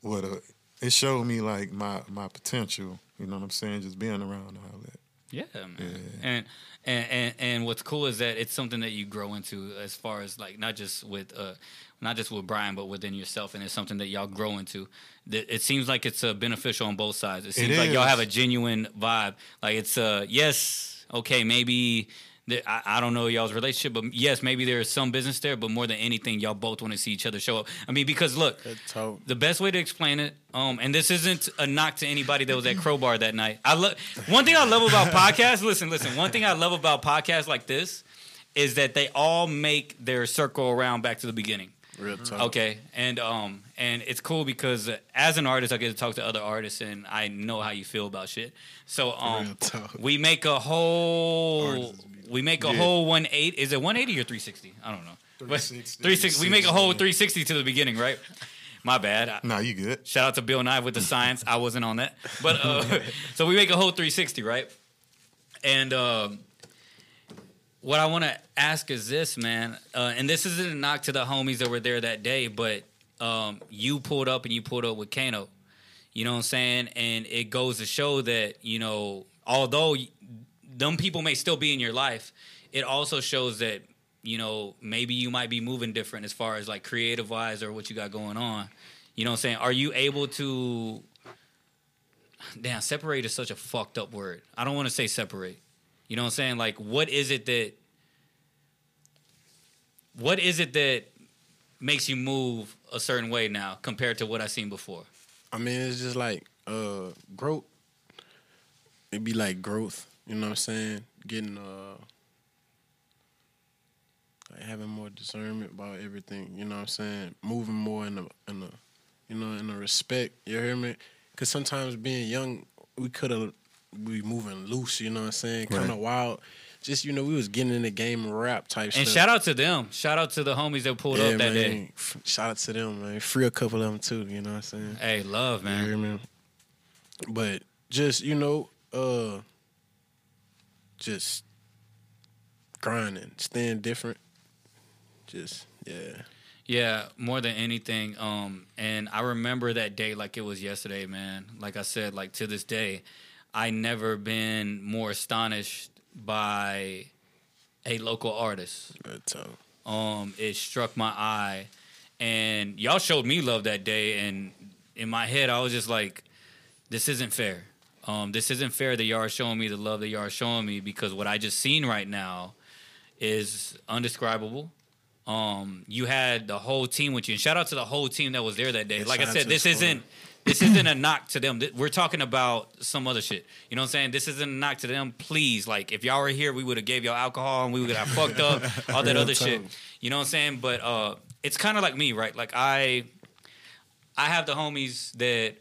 what a. It showed me like my my potential. You know what I'm saying? Just being around all that. Yeah, man. And, and and and what's cool is that it's something that you grow into as far as like not just with uh not just with Brian but within yourself and it's something that y'all grow into. That it seems like it's uh, beneficial on both sides. It seems like y'all have a genuine vibe. Like it's uh yes, okay, maybe the, I, I don't know y'all's relationship, but yes, maybe there is some business there, but more than anything, y'all both want to see each other show up. I mean, because look, the best way to explain it, um, and this isn't a knock to anybody that was at Crowbar that night. I love one thing I love about podcasts. Listen, listen. One thing I love about podcasts like this is that they all make their circle around back to the beginning. Real talk. Okay, and um, and it's cool because as an artist, I get to talk to other artists, and I know how you feel about shit. So um, Real talk. we make a whole, we make a Yeah. whole 180. Is it one eighty or three sixty? I don't know. 360. 360. We make a whole three sixty to the beginning, right? My bad. No, you good? Shout out to Bill Nye with the science. I wasn't on that, but uh, so we make a whole 360, right? And um, what I want to ask is this, man, uh, and this isn't a knock to the homies that were there that day, but um, you pulled up and you pulled up with Kano. You know what I'm saying? And it goes to show that you know, although them people may still be in your life, it also shows that you know maybe you might be moving different as far as like creative wise or what you got going on. You know what I'm saying? Are you able to damn, separate is such a fucked up word. I don't want to say separate. You know what I'm saying? Like, what is it that, what is it that makes you move a certain way now compared to what I seen before? I mean, it's just like uh growth. It'd be like growth. You know what I'm saying? Getting uh like having more discernment about everything. You know what I'm saying? Moving more in the in the you know in the respect. You hear me? Because sometimes being young, we could have we moving loose. You know what I'm saying? Kind of wild. Just you know, we was getting in the game of rap type And stuff. shout out to them. Shout out to the homies that pulled up that man. day. Shout out to them, man. Free a couple of them too. You know what I'm saying? Hey, love, You man. hear me? But just you know, uh, just grinding, staying different. Just yeah, Yeah, more than anything. Um, and I remember that day like it was yesterday, man. Like I said, like to this day, I never been more astonished by a local artist. Um, it struck my eye, and y'all showed me love that day. And in my head, I was just like, "This isn't fair. Um, this isn't fair that y'all are showing me the love that y'all are showing me because what I just seen right now is undescribable." Um, you had the whole team with you, and shout out to the whole team that was there that day. Yeah, like I said, this isn't this isn't a knock to them. We're talking about some other shit. You know what I'm saying? This isn't a knock to them. Please, like if y'all were here, we would have gave y'all alcohol and we would have fucked up all that Real other shit. You know what I'm saying? But uh, it's kind of like me, right? Like I, I have the homies that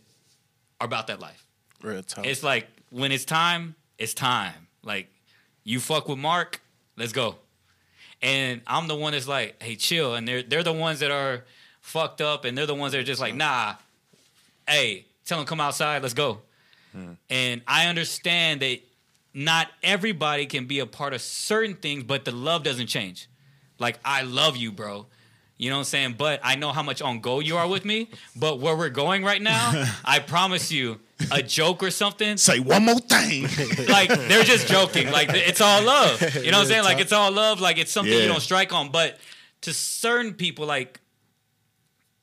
are about that life. Real talk. It's like when it's time, it's time. Like you fuck with Mark, let's go. And I'm the one that's like, hey, chill. And they're they're the ones that are fucked up, and they're the ones that are just like, nah, hey, tell them come outside, let's go. Hmm. And I understand that not everybody can be a part of certain things, but the love doesn't change. Like I love you, bro. You know what I'm saying? But I know how much on go you are with me. But where we're going right now, I promise you, a joke or something, Say one more thing. like they're just joking. Like it's all love. You know what I'm saying? Like it's all love. Like it's something you don't strike on. But to certain people, like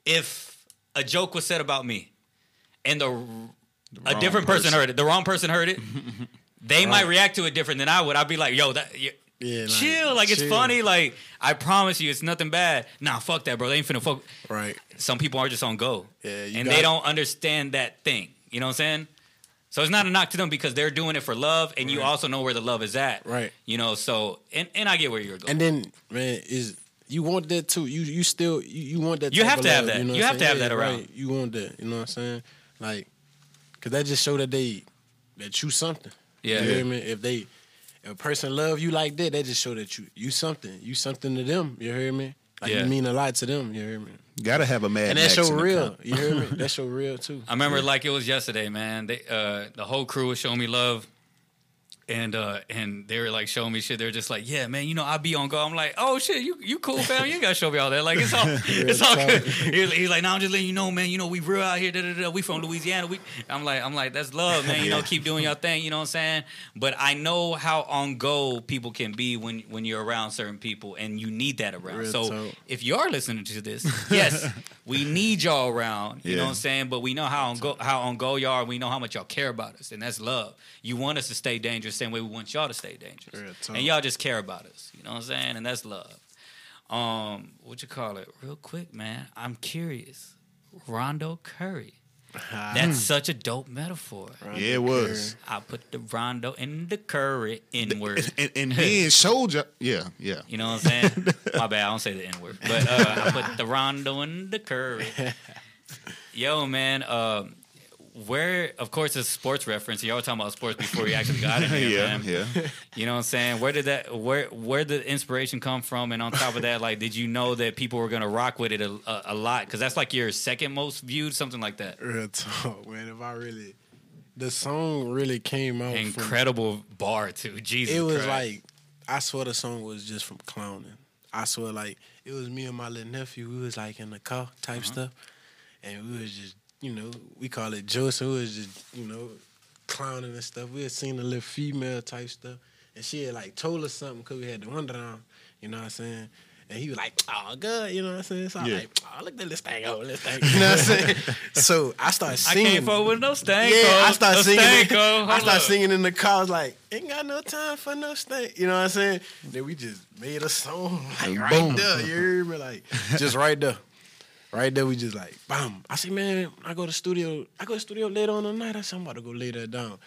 if a joke was said about me and the, a different person. person. heard it, the wrong person heard it, they might react to it different than I would. I'd be like, yo, that. Yeah, like, chill, like it's chill. funny. Like I promise you, it's nothing bad. Nah, fuck that, bro. They ain't finna fuck. right. Some people are just on go, Yeah, you and they don't understand that thing. You know what I'm saying? So it's not a knock to them because they're doing it for love, and you also know where the love is at. Right. You know, so and and I get where you're going. And then man, is you want that too? You you still you, you want that? You have to have love, that. know You have to have saying? that around. right. You want that? You know what I'm saying? Like, cause that just show that they that you something. Yeah. you hear me? If they if a person love you like that, that just show that you you something. You something to them. You hear me? Like Yeah. you mean a lot to them. You hear me? Gotta have a mad. and that's Max your real. You hear me? That's your real too. I remember like it was yesterday, man. They uh the whole crew was showing me love. And uh and they were like showing me shit. They're just like, yeah, man, you know, I be on go. I'm like, oh shit, you you cool, fam. You ain't gotta show me all that. Like it's all it's all good. He's, he's like, no, I'm just letting you know, man. You know, we real out here. Da, da, da. We from Louisiana. We I'm like, I'm like, that's love, man. You know, keep doing your thing. You know what I'm saying? But I know how on go people can be when when you're around certain people, and you need that around. Real so talk. if you are listening to this, yes, we need y'all around. You know what I'm saying? But we know how on go how on go y'all are. We know how much y'all care about us, and that's love. You want us to stay dangerous, same way we want y'all to stay dangerous, Real and y'all just care about us. You know what I'm saying? And that's love. Um, what you call it? Real quick, man. I'm curious. Rondo Curry. That's such a dope metaphor. Yeah, it was. I put the Rondo in the Curry N word. And, and then showed you. Yeah, yeah. You know what I'm saying? My bad, I don't say the N word. But uh, I put the Rondo in the Curry. Yo, man, um, where, of course, it's a sports reference. Y'all were talking about sports before you actually got in here, yeah, man. yeah. You know what I'm saying? Where did that, where, where did the inspiration come from? And on top of that, like, did you know that people were gonna rock with it a, a, a lot? Because that's like your second most viewed, something like that. Real talk, man. If I really, the song really came out. from- Incredible bar too. Jesus, it was Christ. like I swear the song was just from clowning. I swear like it was me and my little nephew. We was like in the car type Uh-huh. stuff, and we was just you know we call it Joseph. We was just you know clowning and stuff. We had seen a little female type stuff, and she had like told us something because we had the window down. You know what I'm saying? And he was like, oh, good, you know what I'm saying? So I'm Yeah. like, oh, look at this thing, oh, this thing. You know what I'm saying? so I started singing. can't fuck with no stank. Yeah, I started no singing. Stank. I Hold started up. singing in the car. I was like, ain't got no time for no stank. You know what I'm saying? Then we just made a song like right Boom. there. You hear me? Like just right there. Right there, we just like, bam. I say, man, I go to studio. I go to studio later on the night. I said, I'm about to go lay that down.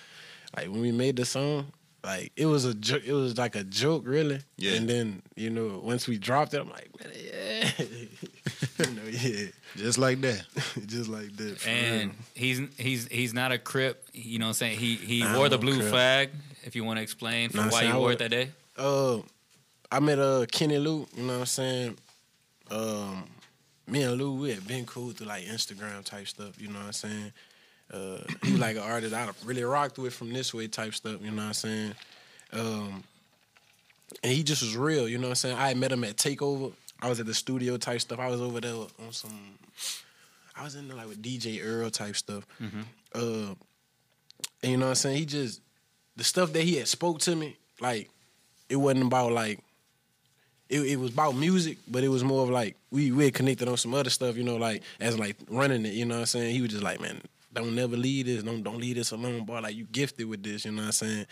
Like when we made the song, like it was a joke. It was like a joke, really. Yeah. And then you know, once we dropped it, I'm like, man, yeah, you know, yeah, Just like that. just like that. And real. he's he's he's not a crip. You know what I'm saying? He he Nah, wore the blue Crip. flag. If you want to explain for Nah, why see, you I wore it that day. uh I met uh Kenny Lou, you know what I'm saying? Um me and Lou, we had been cool through like Instagram type stuff, you know what I'm saying? Uh he was like an artist I really rocked with from this way type stuff, you know what I'm saying? Um and he just was real, you know what I'm saying? I met him at Takeover. I was at the studio type stuff. I was over there on some I was in there like with DJ Earl type stuff. Uh and you know what I'm saying? He just the stuff that he had spoke to me, like it wasn't about like it, it was about music, but it was more of like we we had connected on some other stuff, you know, like as like running it, you know what I'm saying? He was just like, Man, don't never leave this, don't don't leave this alone, boy. Like you gifted with this, you know what I'm saying?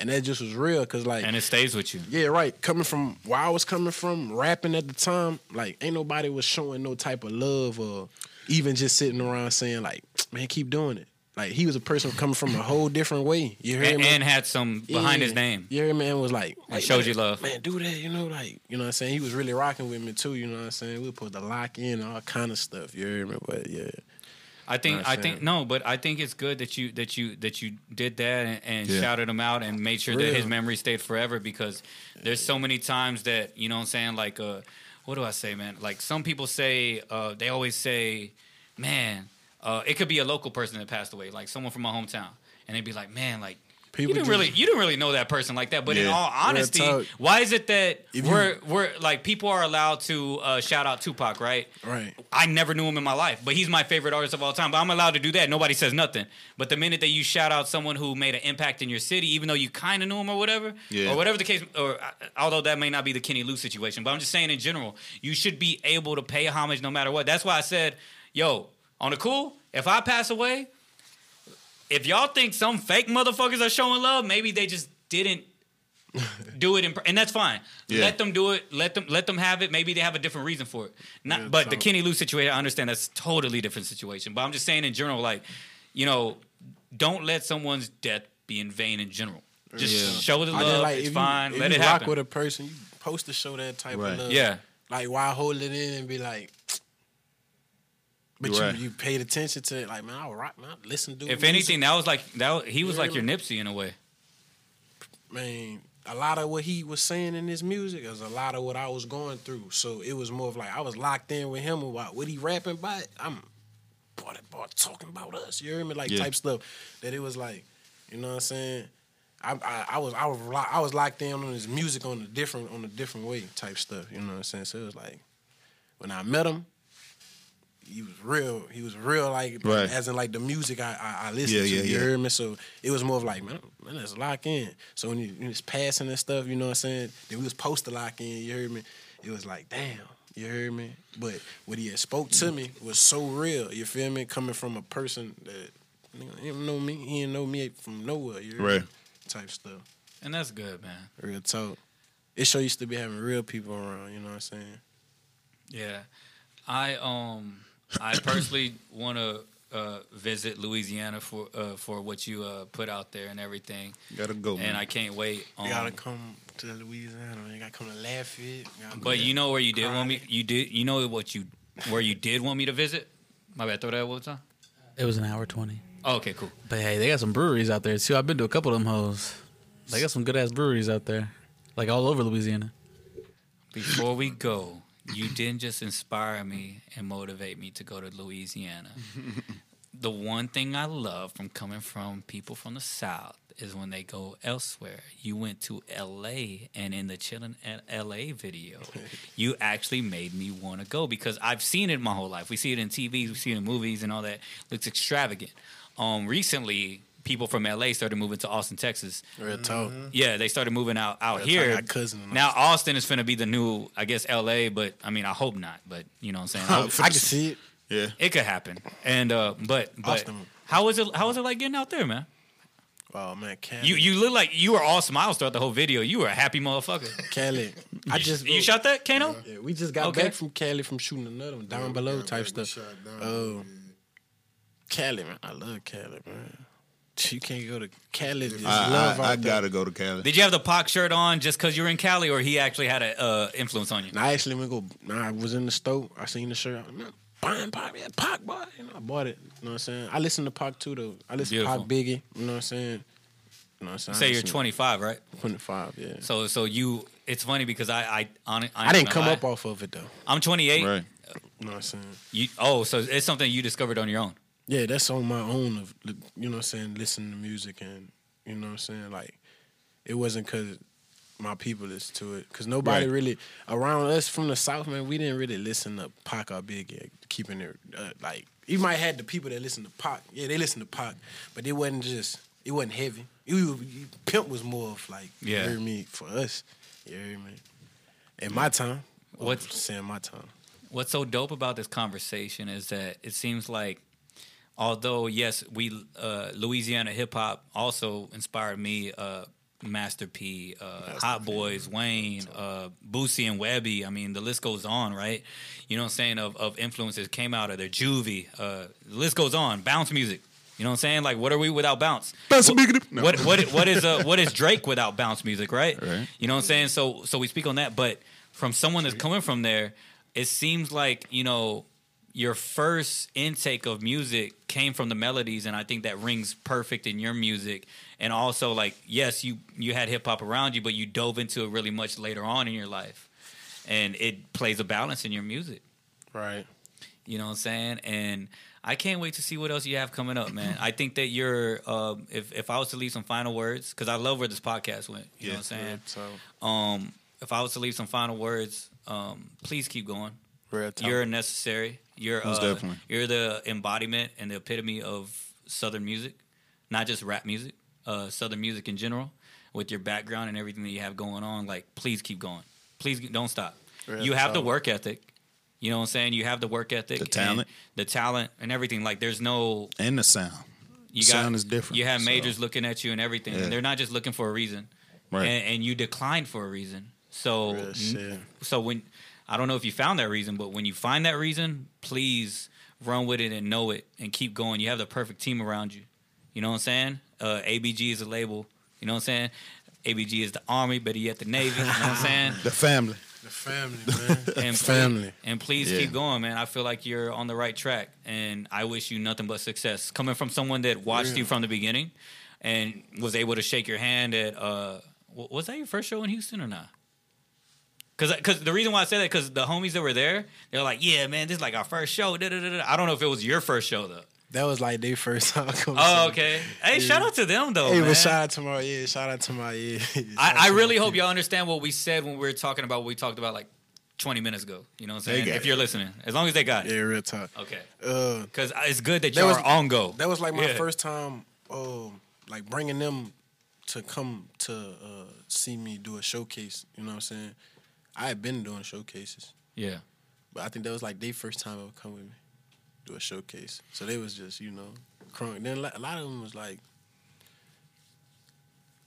And that just was real, cause like And it stays with you. yeah, right. Coming from where I was coming from, rapping at the time, like ain't nobody was showing no type of love or even just sitting around saying like, man, keep doing it. Like he was a person coming from a whole different way. You hear And, me? and had some behind his name. You hear me? And was like, like, showed you love. Man, do that, you know, like, you know what I'm saying? He was really rocking with me too, you know what I'm saying? We were supposed to lock in all kind of stuff, you hear me? But yeah. I think I think no, but I think it's good that you that you that you did that and, and Yeah. shouted him out and made sure that his memory stayed forever because there's so many times that you know what I'm saying like uh what do I say man like some people say uh they always say man uh it could be a local person that passed away like someone from my hometown and they'd be like man like People you didn't just- really you didn't really know that person like that but in all honesty talk. why is it that If we're we're like people are allowed to uh shout out Tupac right Right. I never knew him in my life, but he's my favorite artist of all time. But I'm allowed to do that. Nobody says nothing. But the minute that you shout out someone who made an impact in your city, even though you kind of knew him or whatever, Yeah. or whatever the case, or uh, although that may not be the Kenny Lou situation, but I'm just saying in general, you should be able to pay homage no matter what. That's why I said, yo, on the cool, if I pass away, if y'all think some fake motherfuckers are showing love, maybe they just didn't do it in, and that's fine. Yeah. Let them do it. Let them let them have it. Maybe they have a different reason for it. Not, Yeah, but the so- Kenny Lou situation, I understand that's totally different situation. But I'm just saying in general, like, you know, don't let someone's death be in vain in general. Just Yeah. show the love. like, it's fine. You, if let you it rock happen. with a person, you supposed to show that type Right. of love. yeah. Like why hold it in and be like but Right. you, you paid attention to it, like man, I rock, man, I listen to it. If music. anything, that was like that. He was Yeah. like your Nipsey in a way. man, a lot of what he was saying in his music is a lot of what I was going through. So it was more of like I was locked in with him about what he rapping about. I'm boy, that boy talking about us. You hear me? Like Yeah. type stuff. That it was like, you know what I'm saying? I, I, I was I was I was locked in on his music on a different on a different way type stuff. You know what I'm saying? So it was like when I met him, he was real. He was real like Right. as in like the music I I, I listened Yeah, to. yeah, you yeah. heard me? So it was more of like man, man, let's lock in. So when you, when it's passing and stuff, you know what I'm saying? Then we was supposed to lock in. You heard me? It was like damn. You heard me? But what he had spoke to me was so real. You feel me? Coming from a person that nigga, he didn't know me. He didn't know me from nowhere. You heard Right. me? Type stuff. And that's good, man. Real talk. It show used to be having real people around. You know what I'm saying? Yeah, I um I personally want to uh, visit Louisiana for uh, for what you uh, put out there and everything, Gotta go. and man. I can't wait. You Um, gotta come to Louisiana. You gotta come to Lafayette. You but you know where you did want me? You did. You know what you where you did want me to visit? My bad. Throw that one time. It was an hour twenty. Oh, okay, cool. But hey, they got some breweries out there too. I've been to a couple of them hoes. They got some good ass breweries out there, like all over Louisiana. Before we go, you didn't just inspire me and motivate me to go to Louisiana. the one thing I love from coming from people from the South is when they go elsewhere. You went to LA and in the Chillin' LA video, you actually made me want to go because I've seen it my whole life. We see it in TV, we see it in movies and all that. looks extravagant. Um, recently, people from LA started moving to Austin, Texas. Real talk. Yeah, they started moving out out Real talk, here. I got cousin in now Austin is finna be the new, I guess, LA, but I mean, I hope not. But you know what I'm saying? I- I can see it. Yeah. it could happen. And uh, but but Austin. how was it? How was it like getting out there, man? Oh man, Cali. You you look like you were all smiles throughout the whole video. You were a happy motherfucker. Cali. I just you shot that, Kano? Yeah, we just got Okay. back from Cali from shooting another one down below type stuff. shot down, Oh, Cali, man, I love Cali, man. You can't go to Cali. Just I, love I, out I there. gotta go to Cali. Did you have the Pac shirt on just because you were in Cali, or he actually had an uh, influence on you? And I actually went go. Nah, I was in the store. I seen the shirt. I'm like, buying Pac, yeah, Pac, boy. You know, I bought it. You know what I'm saying? I listen to Pac too, though. I listen Beautiful. to Pac Biggie. You know what I'm saying? You know what I'm saying? Say you're 25, right? 25, yeah. So so you, it's funny because I I on, I, I didn't come lie. up off of it though. I'm 28. Right. You know what I'm saying? You oh, so it's something you discovered on your own. Yeah, that's on my own of you know what I'm saying, listening to music and you know what I'm saying, like it wasn't cause my people listen to it. Cause nobody Right. really around us from the south, man, we didn't really listen to Pac or Biggie, keeping it uh, like you might had the people that listen to Pac. Yeah, they listen to Pac, but it wasn't just it wasn't heavy. It was, Pimp was more of like Yeah. you hear me for us. You hear me? In my time. What's saying my time? What's so dope about this conversation is that it seems like, although yes, we uh, Louisiana hip hop also inspired me. Uh, Master P, uh, Hot Boys, Wayne, uh, Boosie and Webbie. I mean, the list goes on, right? You know what I'm saying? Of, of influences came out of there. Juvie. Uh, the list goes on. Bounce music. You know what I'm saying? Like, what are we without bounce? Bounce what. No. what what what is uh, what is Drake without bounce music, right? Right. You know what I'm saying? So so we speak on that, but from someone that's coming from there, it seems like you know your first intake of music came from the melodies, and I think that rings perfect in your music. And also, like, yes, you you had hip hop around you, but you dove into it really much later on in your life, and it plays a balance in your music. Right. You know what I'm saying? And I can't wait to see what else you have coming up, man. I think that you're, um, if if I was to leave some final words, because I love where this podcast went. You know what I'm saying? So Um, if I was to leave some final words, um, please keep going. real talk. You're necessary. You're Most uh, definitely. you're the embodiment and the epitome of Southern music, not just rap music, uh, Southern music in general. With your background and everything that you have going on, like please keep going. Please don't stop. Real you have the work ethic. You know what I'm saying? You have the work ethic, The talent. the talent, and everything. Like there's no And the sound. you got Sound is different, You have so- majors looking at you and everything, Yeah. and they're not just looking for a reason, Right. and, and you declined for a reason. So, Real shit. so when I don't know if you found that reason, but when you find that reason, please run with it and know it and keep going. You have the perfect team around you. You know what I'm saying? Uh, ABG is a label. You know what I'm saying? ABG is the army, better yet the navy. You know what I'm saying? The family. The family, man. and family. And please Yeah. keep going, man. I feel like you're on the right track, and I wish you nothing but success. Coming from someone that watched you from the beginning, and was able to shake your hand at uh, was that your first show in Houston or not? Cause, cause the reason why I say that, because the homies that were there, they're like, "Yeah, man, this is like our first show." Da, da, da. I don't know if it was your first show though. That was like their first time coming. Oh, okay. Hey, shout out to them though, Hey, man. but shout out to my yeah, shout out to my yeah. I, I really hope y'all understand what we said when we were talking about what we talked about like 20 minutes ago. You know what I'm saying? If it. you're listening, as long as they got it. Yeah, real talk. Okay. Uh, Because it's good that That y'all was- are on go. that was like my Yeah. first time, um, like bringing them to come to uh, see me do a showcase. You know what I'm saying? I had been doing showcases, Yeah. but I think that was like their first time ever come with me do a showcase. So they was just you know crunk. Then a lot of them was like,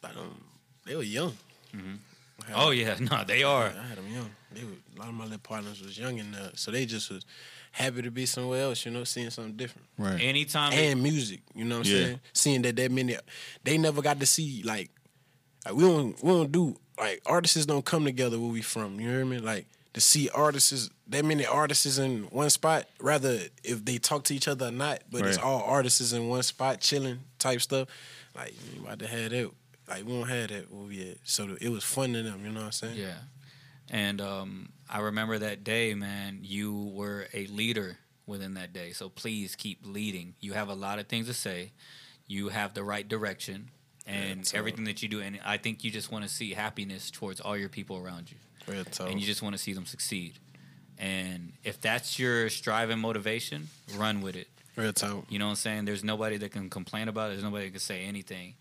like um, they were young. I had- Oh yeah, no, they are. I had them young. They were, a lot of my little partners was young and uh, so they just was happy to be somewhere else. You know, seeing something different Right. Anytime and music. You know what I'm Yeah. saying? Seeing that that many, they never got to see like, like we don't we don't do like artists don't come together where we from. You hear me? Like to see artists that many artists in one spot. Rather if they talk to each other or not, but it's all artists in one spot chilling type stuff. Like you about to have that. Like we don't have that where we at. So it was fun to them. You know what I'm saying? Yeah. And um, I remember that day, man, you were a leader within that day. So please keep leading. You have a lot of things to say. You have the right direction and everything that you do. And I think you just want to see happiness towards all your people around you. And you just want to see them succeed. And if that's your strive and motivation, run with it. Real talk. You know what I'm saying? There's nobody that can complain about it. There's nobody that can say anything.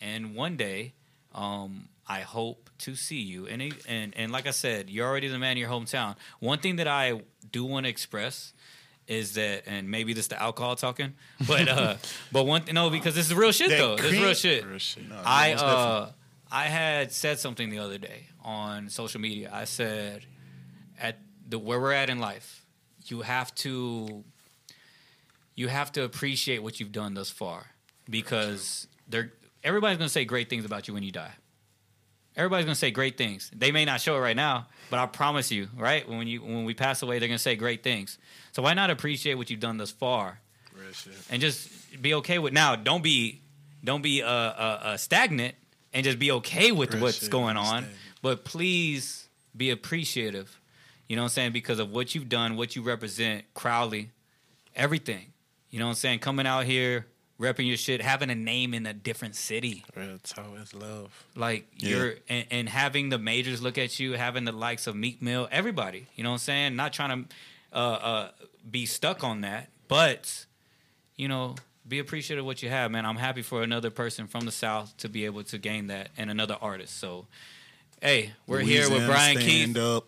And one day, um, I hope to see you. And, it- and and like I said, you're already the man in your hometown. One thing that I do want to express is that, and maybe this the alcohol talking, but uh, but one th- no, because this is real shit That though. This is real cream- shit. Real shit. No, I most uh I had said something the other day on social media. I said at the where we're at in life, you have to you have to appreciate what you've done thus far because they're everybody's gonna say great things about you when you die. Everybody's gonna say great things. They may not show it right now, but I promise you, right? When you when we pass away, they're gonna say great things. So why not appreciate what you've done thus far? And just be okay with now don't be don't be uh, uh, uh stagnant and just be okay with Real what's shit, going on. but please be appreciative. You know what i'm saying? Because of what you've done what you represent crowley everything. You know what i'm saying? Coming out here repping your shit having a name in a different city Real talk. It's love. like Yeah. you're and, and having the majors look at you, having the likes of Meek Mill, everybody. You know what I'm saying? Not trying to uh, uh, be stuck on that, but you know, be appreciative of what you have, man. I'm happy for another person from the South to be able to gain that, and another artist. So, hey, we're here with Louisiana Brian stand Keith, up.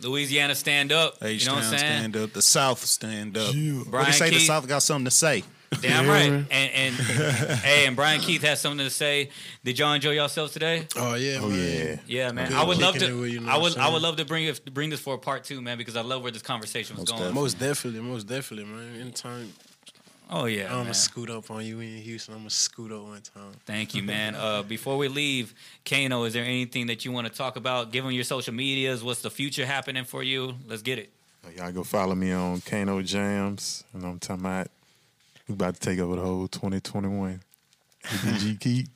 Louisiana stand up. you know H-Town what I'm saying? stand up. The South stand up. What Brian they say the South got something to say. Damn right. And and hey, and Brian Keith has something to say. Did y'all enjoy yourselves today? Oh yeah. Oh man. yeah. Yeah, man. Good I would love to. it you, know I would. I'm would love to bring it, bring this for a part two, man, because I love where this conversation was Most going. Most definitely, most definitely, man. Anytime Oh yeah, I'm man. gonna scoot up on you in Houston, I'm gonna scoot up one time. Thank you, man. Uh, before we leave, Kano, is there anything that you want to talk about? Give them your social medias. What's the future happening for you? Let's get it. Y'all go follow me on Kano Jams, and I'm talking about we about to take over the whole 2021. ABG Keith.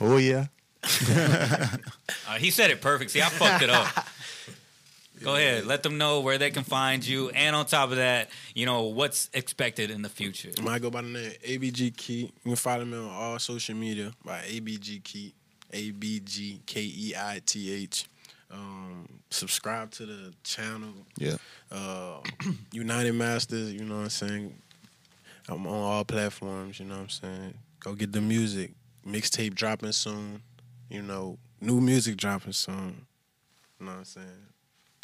Oh yeah. Uh, he said it perfect. See, I fucked it up. Go ahead. Let them know where they can find you, and on top of that, you know what's expected in the future. I go by the name ABG Keith. You can follow me on all social media by ABG Keith, A B G K E I T H. Um, subscribe to the channel. Yeah. Uh, United Masters. You know what I'm saying. I'm on all platforms. You know what I'm saying. Go get the music. Mixtape dropping soon. You know, new music dropping soon. You know what I'm saying.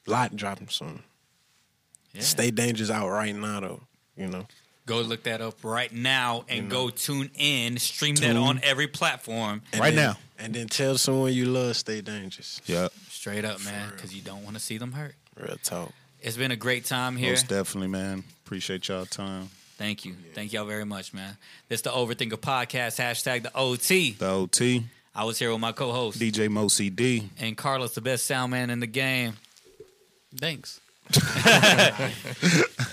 Lot dropping soon. Yeah. Stay dangerous out right now though. You know. Go look that up right now and You go tune in. Stream that on every platform. And Right then- now. And then tell someone you love, stay dangerous. Yeah. Straight up, man, because you don't want to see them hurt. Real talk. It's been a great time here. Most definitely, man. Appreciate y'all time. Thank you. Thank y'all very much, man. This the Overthinker Podcast, hashtag the OT. The OT, I was here with my co-host DJ Mo CD. and Carlos, the best sound man in the game. Thanks.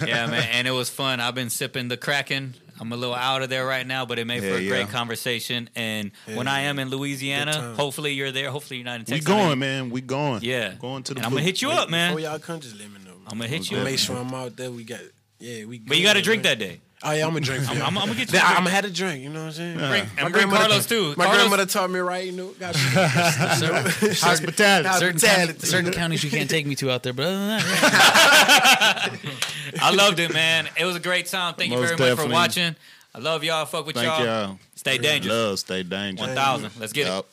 Yeah, man, and it was fun. I've been sipping the Kraken. I'm a little out of there right now, but it made for Yeah, a great conversation. And Yeah, when I am in Louisiana, hopefully you're there. Hopefully you're not in Texas. We Texas. going, man. We going. Yeah, Going to the And I'm gonna hit you up, man. Before y'all come, just let me know. I'm gonna hit you up. make sure I'm out there. We got yeah, we. But you got to drink that day. Oh yeah, I'm gonna drink. I'm. I'm, I'm gonna get you. Then a I'm gonna have a drink. You know what I'm saying? Bring- My and bring grandmother- Carlos too. My Carlos- grandmother taught me right. You know, got Hospitality. Certain, Hospitality. county, certain counties you can't take me to out there, but other than that, yeah. I loved it, man. It was a great time. Thank you Most very much for watching. I love y'all. Fuck with Thank y'all. y'all. Stay dangerous. Love, stay dangerous. One thousand. Let's get it.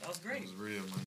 That was great. That was real man.